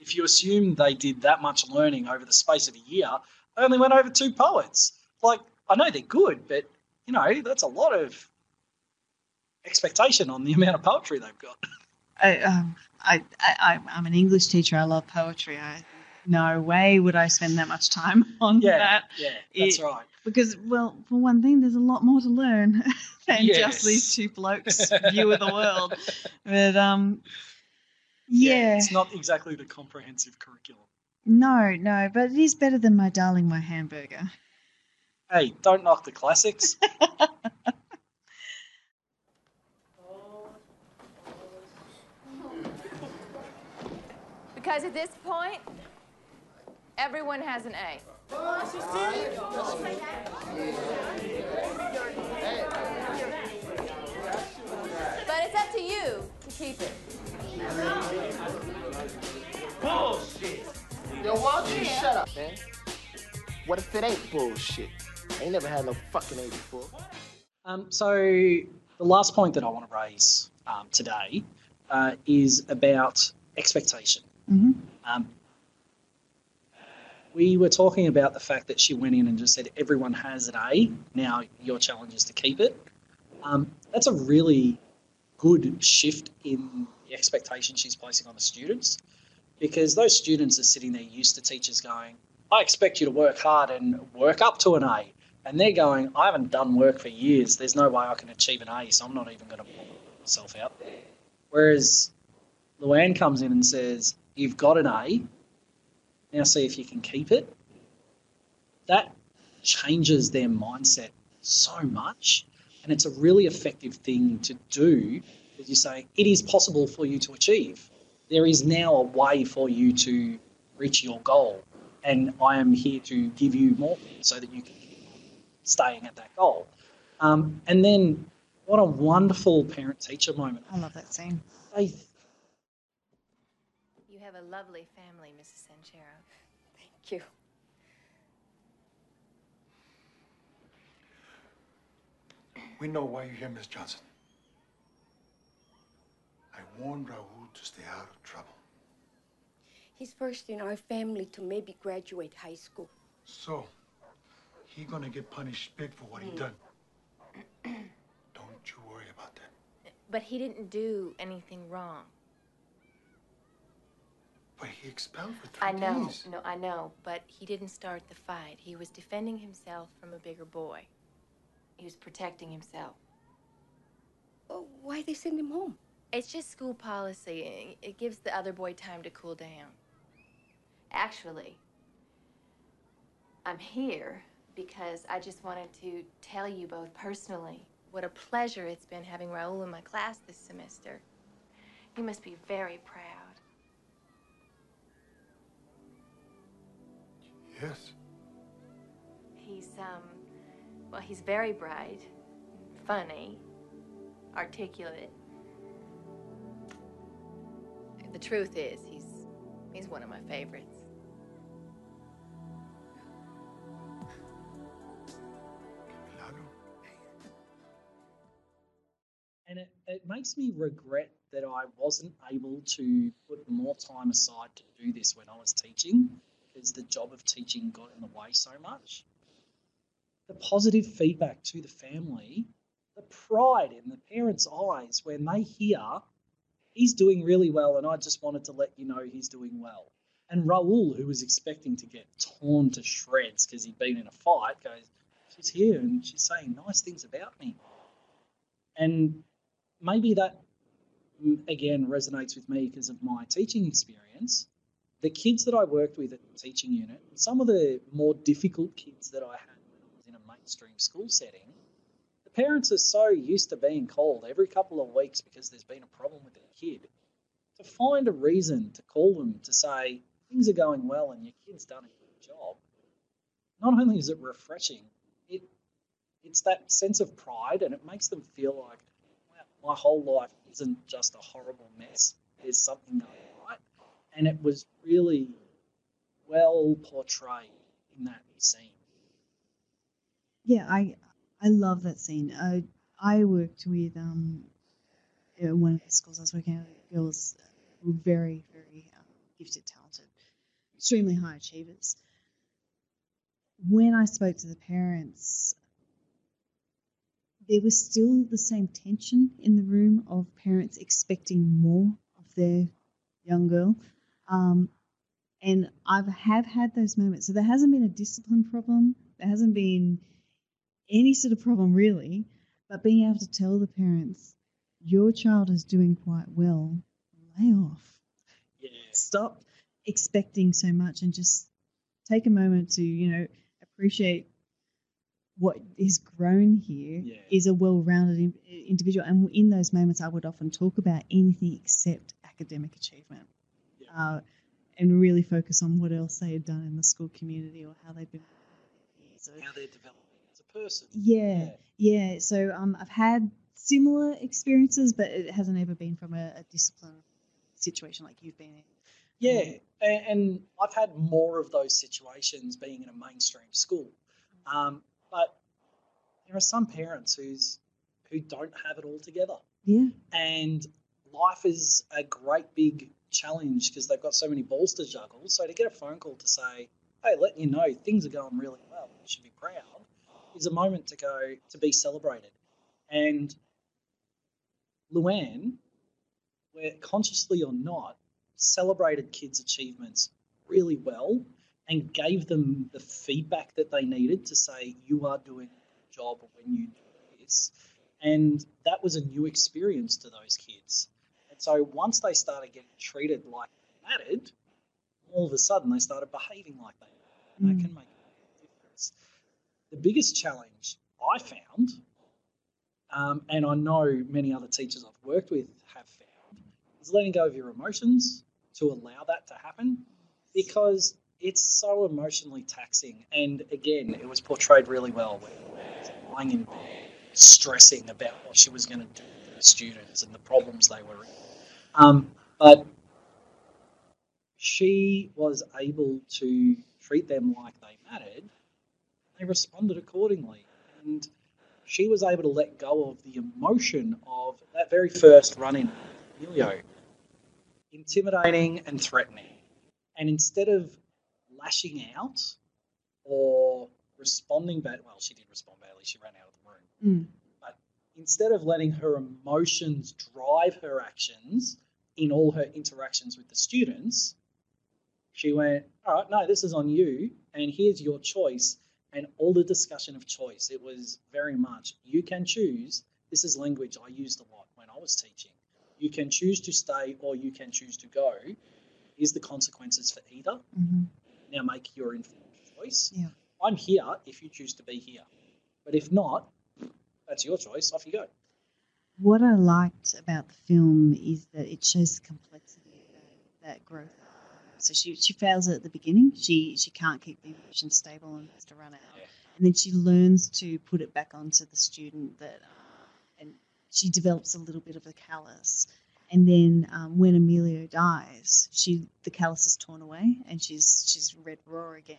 if you assume they did that much learning over the space of a year, only went over two poets. Like I know they're good, but you know that's a lot of expectation on the amount of poetry they've got. I, um, I, I, I'm an English teacher. I love poetry. I, no way would I spend that much time on Yeah, that. yeah, that's It- right. Because, well, for one thing, there's a lot more to learn than Yes. just these two blokes' view of the world. But um, yeah, it's not exactly the comprehensive curriculum. No, no, but it is better than my darling, my hamburger. Hey, don't knock the classics. Because at this point, everyone has an A. But it's up to you to keep it. Bullshit. Yo, why don't you shut up, man? What if it ain't bullshit? I ain't never had no fucking A before. Um, so the last point that I want to raise um, today uh, is about expectation. Mm-hmm. Um, we were talking about the fact that she went in and just said everyone has an A. Now your challenge is to keep it. Um, that's a really good shift in the expectation she's placing on the students because those students are sitting there used to teachers going, I expect you to work hard and work up to an A. And they're going, I haven't done work for years. There's no way I can achieve an A, so I'm not even going to put myself out. Whereas LouAnne comes in and says, You've got an A, now see if you can keep it. That changes their mindset so much. And it's a really effective thing to do because you say, It is possible for you to achieve. There is now a way for you to reach your goal. And I am here to give you more so that you can keep staying at that goal. Um, and then what a wonderful parent teacher moment. I love that scene. They You have a lovely family, Mrs. Sanchero. Thank you. We know why you're here, Miss Johnson. I warned Raul to stay out of trouble. He's first in our family to maybe graduate high school. So, he gonna get punished big for what he hmm. done. Don't you worry about that. But he didn't do anything wrong. But he expelled for three I know, days. no, I know, but he didn't start the fight. He was defending himself from a bigger boy. He was protecting himself. Oh, why they send him home? It's just school policy. It gives the other boy time to cool down. Actually, I'm here because I just wanted to tell you both personally what a pleasure it's been having Raul in my class this semester. You must be very proud. Yes. He's, um, well, he's very bright, funny, articulate. The truth is, he's, he's one of my favorites. And it, it makes me regret that I wasn't able to put more time aside to do this when I was teaching, because the job of teaching got in the way so much. The positive feedback to the family, the pride in the parents' eyes when they hear he's doing really well, and I just wanted to let you know he's doing well. And Raul, who was expecting to get torn to shreds because he'd been in a fight, goes, She's here and she's saying nice things about me. And maybe that, mm, again, resonates with me because of my teaching experience. The kids that I worked with at the teaching unit, some of the more difficult kids that I had when I was in a mainstream school setting, parents are so used to being called every couple of weeks because there's been a problem with their kid. To find a reason to call them to say things are going well and your kid's done a good job, not only is it refreshing, it it's that sense of pride and it makes them feel like wow, my whole life isn't just a horrible mess. There's something going right. And it was really well portrayed in that scene. Yeah, I I love that scene. I I worked with um uh, one of the schools I was working at. Girls were very very um, gifted, talented, extremely high achievers. When I spoke to the parents, there was still the same tension in the room of parents expecting more of their young girl. Um, and I have had those moments. So there hasn't been a discipline problem. There hasn't been any sort of problem really. But being able to tell the parents, your child is doing quite well, lay off. Yeah. Stop expecting so much and just take a moment to, you know, appreciate what is grown here is Yeah. a well-rounded individual. And in those moments, I would often talk about anything except academic achievement, uh, and really focus on what else they had done in the school community or how they've been. So, How they're developing a person. yeah, yeah. So um, I've had similar experiences, but it hasn't ever been from a, a discipline situation like you've been in. Yeah, and, and I've had more of those situations being in a mainstream school. Um, but there are some parents who's who don't have it all together, Yeah. and life is a great big challenge because they've got so many balls to juggle. So to get a phone call to say, "Hey, letting you know things are going really well, you should be proud," is a moment to go to be celebrated. And LouAnne, where consciously or not, celebrated kids' achievements really well and gave them the feedback that they needed to say, you are doing a good job when you do this. And that was a new experience to those kids. And so once they started getting treated like they mattered, all of a sudden they started behaving like they mattered. And that mm. can make a big difference. The biggest challenge I found, um, and I know many other teachers I've worked with have found, is letting go of your emotions to allow that to happen because it's so emotionally taxing. And again, it was portrayed really well when lying in bed, stressing about what she was going to do with the students and the problems they were in. Um, but she was able to treat them like they mattered. They responded accordingly. And she was able to let go of the emotion of that very first run in Emilio, intimidating and threatening. And instead of lashing out or responding bad, well, she did respond badly, she ran out of the room. Mm. But instead of letting her emotions drive her actions in all her interactions with the students, she went, All right, no, this is on you, and here's your choice. And all the discussion of choice, it was very much you can choose. This is language I used a lot when I was teaching. You can choose to stay or you can choose to go. Here's the consequences for either. Mhm. Now make your informed choice. Yeah. I'm here if you choose to be here. But if not, that's your choice. Off you go. What I liked about the film is that it shows the complexity of that, that growth. So she, she fails at the beginning. She she can't keep the emotion stable and has to run out. And then she learns to put it back onto the student that, uh, and she develops a little bit of a callus. And then um, when Emilio dies, she the callus is torn away and she's she's red raw again.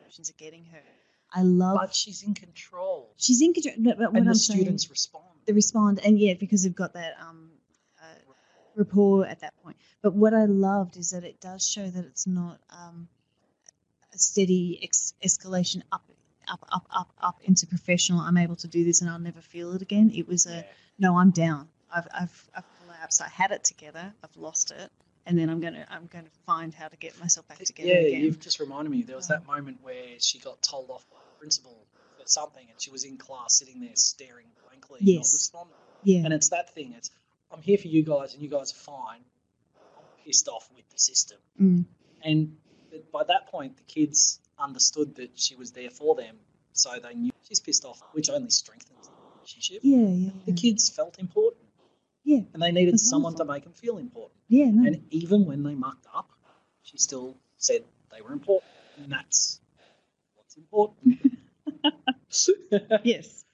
Emotions are getting her. I love. But she's in control. She's in control. But, but and the I'm saying- students respond. they respond, and yeah, because they've got that um, uh, rapport at that point. But what I loved is that it does show that it's not um, a steady ex- escalation up, up, up, up, up into professional. I'm able to do this, and I'll never feel it again. It was a no, I'm down. I've, I've, I've collapsed. I had it together. I've lost it, and then I'm gonna, I'm gonna find how to get myself back together Yeah, again. you've just reminded me. There was that moment where she got told off by the principal for something, and she was in class sitting there staring blankly, not Yes. responding. Yeah. And it's that thing. It's I'm here for you guys, and you guys are fine. Pissed off with the system. Mm. And by that point, the kids understood that she was there for them, so they knew she's pissed off, which only strengthens the relationship. Yeah, yeah, The kids felt important, yeah, and they needed someone wonderful. to make them feel important. yeah. No. And even when they mucked up, she still said they were important. And that's what's important. yes.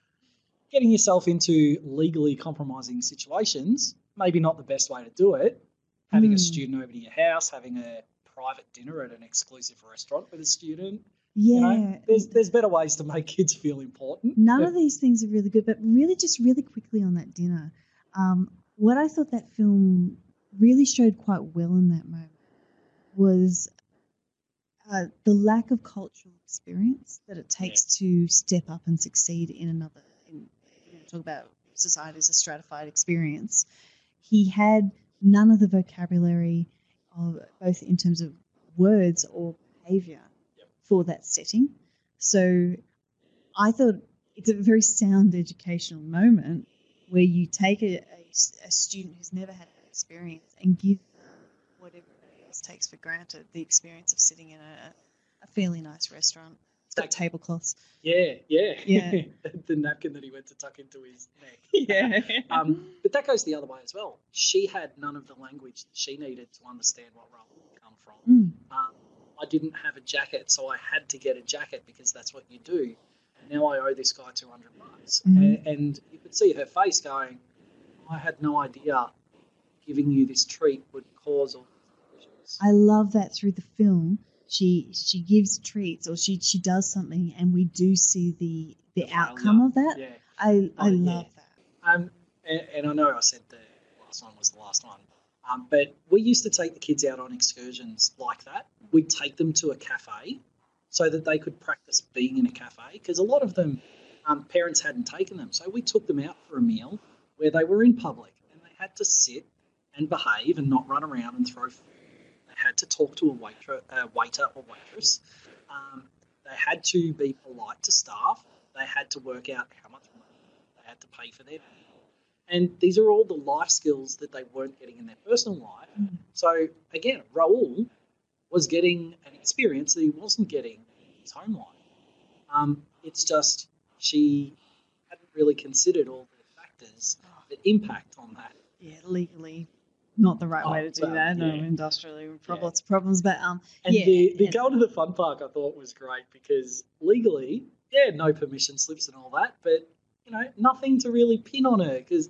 Getting yourself into legally compromising situations, maybe not the best way to do it. Having a Mm. student over to your house, having a private dinner at an exclusive restaurant with a student. yeah. You know, there's there's better ways to make kids feel important. None But of these things are really good, but really, just really quickly on that dinner, um, what I thought that film really showed quite well in that moment was uh, the lack of cultural experience that it takes to step up and succeed in another. In, you know, talk about society as a stratified experience. He had none of the vocabulary of both in terms of words or behavior for that setting. So I thought it's a very sound educational moment where you take a a student who's never had that experience and give whatever else takes for granted the experience of sitting in a, a fairly nice restaurant. Got tablecloths. Yeah, yeah, Yeah. the napkin that he went to tuck into his neck. Yeah. um, but that goes the other way as well. She had none of the language that she needed to understand what Raoul had come from. Mm. Um, I didn't have a jacket, so I had to get a jacket because that's what you do. Now I owe this guy two hundred bucks, Mhm. and, and you could see her face going, "I had no idea giving you this treat would cause all." I love that through the film. She she gives treats or she she does something and we do see the the outcome of that. Yeah. I I Oh, yeah. love that. Um, and, and I know I said the last one was the last one, um, but we used to take the kids out on excursions like that. We'd take them to a cafe so that they could practice being in a cafe because a lot of them, um, parents hadn't taken them. So we took them out for a meal where they were in public and they had to sit and behave and not run around and throw food. Had to talk to a waiter, uh, waiter or waitress. Um, they had to be polite to staff. They had to work out how much money they had to pay for their meal. And these are all the life skills that they weren't getting in their personal life. So again, Raoul was getting an experience that he wasn't getting in his home life. Um, it's just she hadn't really considered all the factors that impact on that. Yeah, legally not the right Oh, way to do that. No, yeah. industrially, prob- lots of problems. But um, And yeah, the, the and- go to the fun park I thought was great because legally, yeah, no permission slips and all that, but you know, nothing to really pin on her because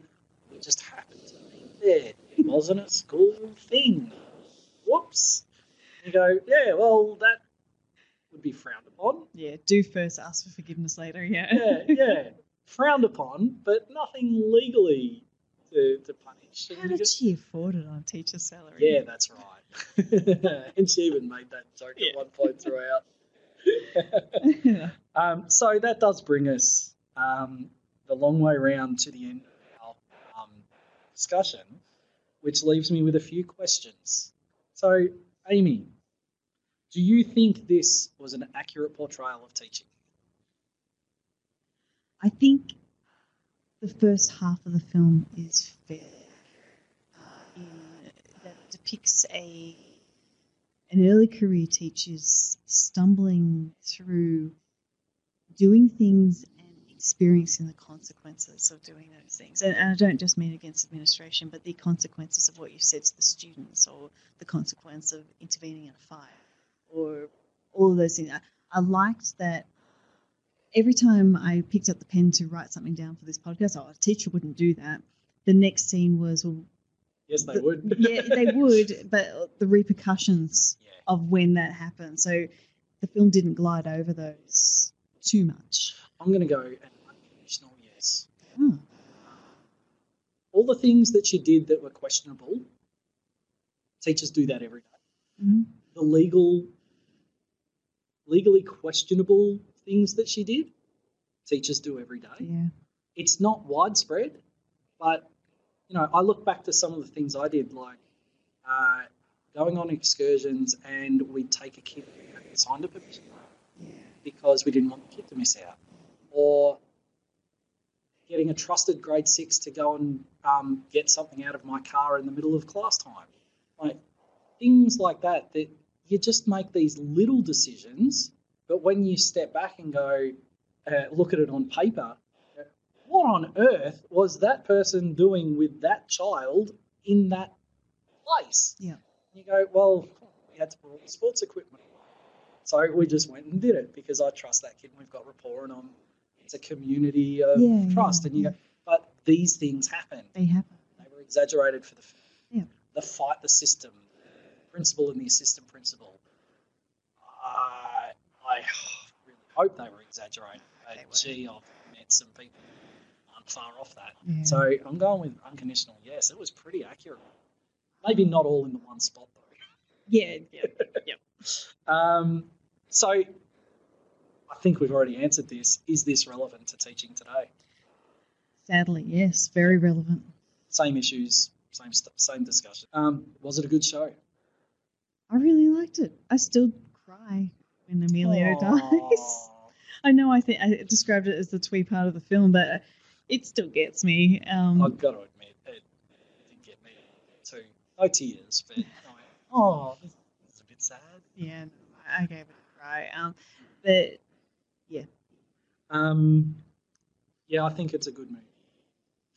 it just happened to be there. It wasn't a school thing. Whoops. You go, yeah, well, that would be frowned upon. Yeah, do first, ask for forgiveness later. Yeah. Yeah, yeah, frowned upon, but nothing legally to, to punish. And How you did go, she afford it on teacher salary? Yeah, that's right. and she even made that joke at one point throughout. um, so that does bring us um, the long way round to the end of our um, discussion, which leaves me with a few questions. So, Amy, do you think this was an accurate portrayal of teaching? I think the first half of the film is fair. Depicts a an early career teacher's stumbling through doing things and experiencing the consequences of doing those things. And, and I don't just mean against administration, but the consequences of what you said to the students, or the consequence of intervening in a fire, or all of those things. I, I liked that every time I picked up the pen to write something down for this podcast, oh, a teacher wouldn't do that. The next scene was, well, Yes, they would. yeah, they would, but the repercussions of when that happened. So the film didn't glide over those too much. I'm going to go an unconditional yes. Hmm. All the things that she did that were questionable, teachers do that every day. Mhm. The legal, legally questionable things that she did, teachers do every day. Yeah. It's not widespread, but you know, I look back to some of the things I did, like uh, going on excursions, and we'd take a kid who hadn't signed a permission because we didn't want the kid to miss out, or getting a trusted grade six to go and um, get something out of my car in the middle of class time, like things like that. That you just make these little decisions, but when you step back and go, uh, look at it on paper, what on earth was that person doing with that child in that place? Yeah. You go, well, we had to put all the sports equipment. So we just went and did it because I trust that kid and we've got rapport and I'm, it's a community of Yeah, yeah, trust. and you go, but these things happen. They happen. They were exaggerated for the. Yeah. The fight, the system, the principal and the assistant principal. I, I really hope they were exaggerated. Gee, I've met some people far off that. Yeah. So I'm going with unconditional yes. It was pretty accurate. Maybe not all in the one spot though. Yeah, yeah, yeah. Um, so I think we've already answered this. Is this relevant to teaching today? Sadly, yes, very relevant. Same issues, same st- same discussion. Um, was it a good show? I really liked it. I still cry when Emilio Aw. dies. I know I think I described it as the twee part of the film, but it still gets me. Um, I've got to admit, it, it did get me too. No tears, but I went, oh, this is a bit sad. yeah, no, I gave it a cry. Um, but yeah, Um, yeah, I think it's a good movie.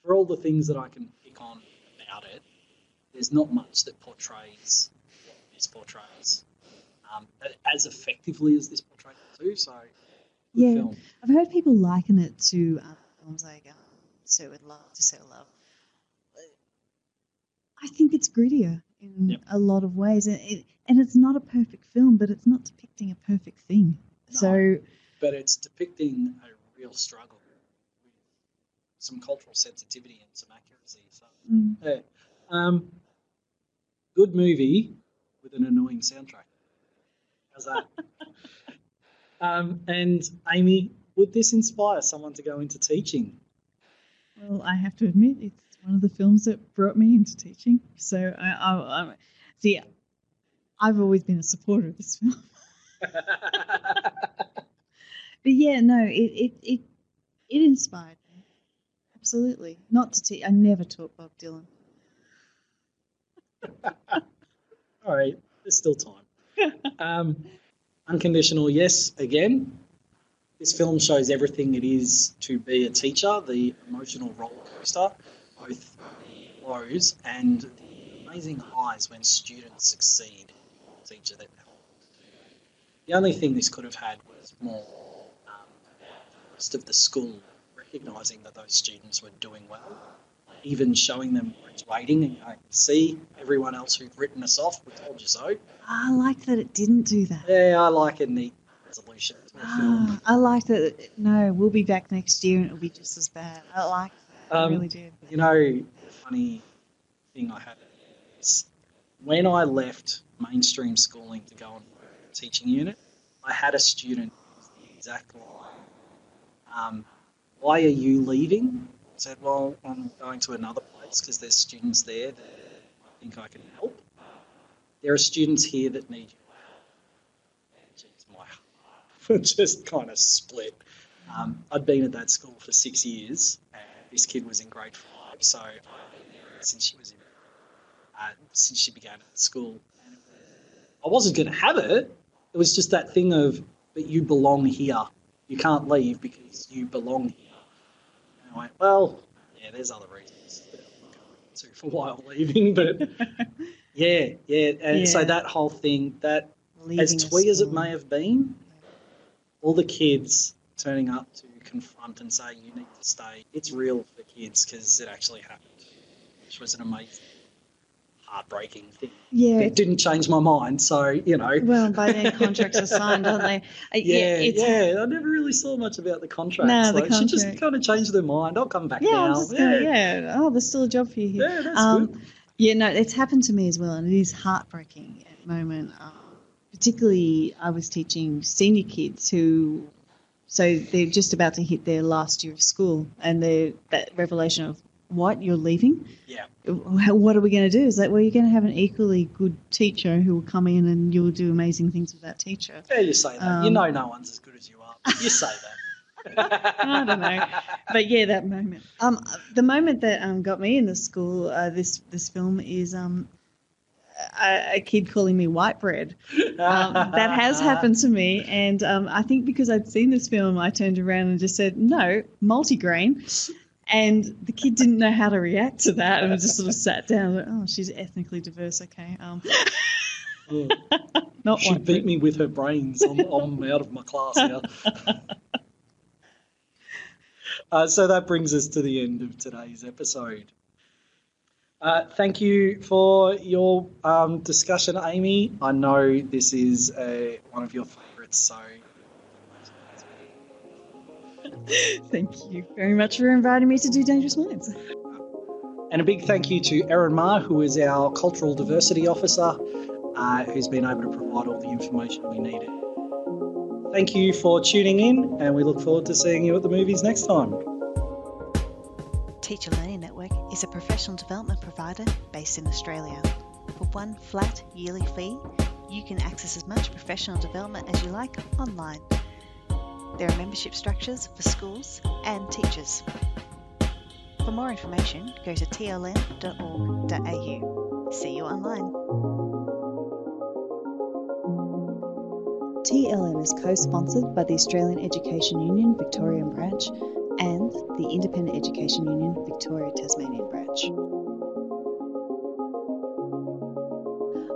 For all the things that I can pick on about it, there's not much that portrays what this portrays um, as effectively as this portrays it too. So, yeah. film. I've heard people liken it to um, films like um, So With Love, To So Love. I think it's grittier in a lot of ways, and, it, and it's not a perfect film, but it's not depicting a perfect thing. So But it's depicting a real struggle with some cultural sensitivity and some accuracy. So, Mm. yeah. Um, good movie with an annoying soundtrack. How's that? um, and Amy, would this inspire someone to go into teaching? Well, I have to admit, it's one of the films that brought me into teaching. So I, I, I see, I've always been a supporter of this film. but yeah, no, it it it, it inspired me absolutely. Not to teach. I never taught Bob Dylan. All right, there's still time. um, unconditional yes again. This film shows everything it is to be a teacher, the emotional roller coaster, both the lows and the amazing highs when students succeed. Teacher that the only thing this could have had was more um, the rest of the school recognising that those students were doing well even showing them graduating and going, see, everyone else who'd written us off, we told you so. I like that it didn't do that. Yeah, I like a neat resolution film. Ah, I like that. No, we'll be back next year and it'll be just as bad. I like that. I Um, really do. You know, the funny thing I had is when I left mainstream schooling to go on a teaching unit, I had a student who was the exact line. Um, why are you leaving? I said, well, I'm going to another place because there's students there that I think I can help. There are students here that need you. Jeez, my heart just kind of split. Um, I'd been at that school for six years, and this kid was in grade five, so I'd been there since she was in, uh, since she began at school. I wasn't going to have it. It was just that thing of, but you belong here. You can't leave because you belong here. And I went, well, yeah, there's other reasons that I'm not going into for why I'm leaving, but yeah, yeah. And so that whole thing, that as Leaving a twee as it may have been, all the kids turning up to confront and say you need to stay. It's real for kids because it actually happened, which was an amazing, heartbreaking thing. Yeah. It didn't change my mind, so you know. Well, by then contracts are signed, aren't they? Uh, Yeah, it's, yeah. I never really saw much about the contracts. No, the like, She just kind of changed their mind. I'll come back Yeah, now. Gonna, yeah. Oh, there's still a job for you here. Yeah, that's um, good. Yeah, no, it's happened to me as well, and it is heartbreaking at the moment. Um, particularly, I was teaching senior kids who, so they're just about to hit their last year of school, and they that revelation of what you're leaving. Yeah. What are we going to do? Is that well, you're going to have an equally good teacher who will come in and you'll do amazing things with that teacher. Yeah, you say that. you Um, know no one's as good as you are. You say that. I don't know, but yeah, that moment. Um, the moment that um got me in the school, uh, this this film is um. A, a kid calling me white bread. Um, that has happened to me, and um, I think because I'd seen this film, I turned around and just said, "No, multigrain," and the kid didn't know how to react to that, and just sort of sat down. Like, oh, she's ethnically diverse. Okay, um, not she beat me with her brains. I'm, I'm out of my class now. Uh, so that brings us to the end of today's episode. Uh, thank you for your um, discussion, Amy. I know this is uh, one of your favourites, so Thank you very much for inviting me to do Dangerous Minds. And a big thank you to Erin Ma, who is our Cultural Diversity Officer, uh, who's been able to provide all the information we needed. Thank you for tuning in, and we look forward to seeing you at the movies next time. Teacher Learning Network is a professional development provider based in Australia. For one flat yearly fee, you can access as much professional development as you like online. There are membership structures for schools and teachers. For more information, go to tln.org.au. See you online. TLN is co sponsored by the Australian Education Union Victorian Branch and the Independent Education Union Victoria Tasmanian Branch.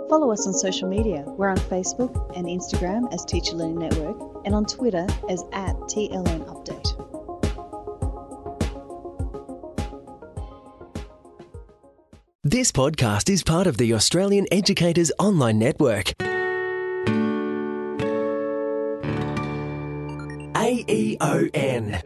Follow us on social media. We're on Facebook and Instagram as Teacher Learning Network and on Twitter as at TLN Update. This podcast is part of the Australian Educators Online Network. E aeon.net.au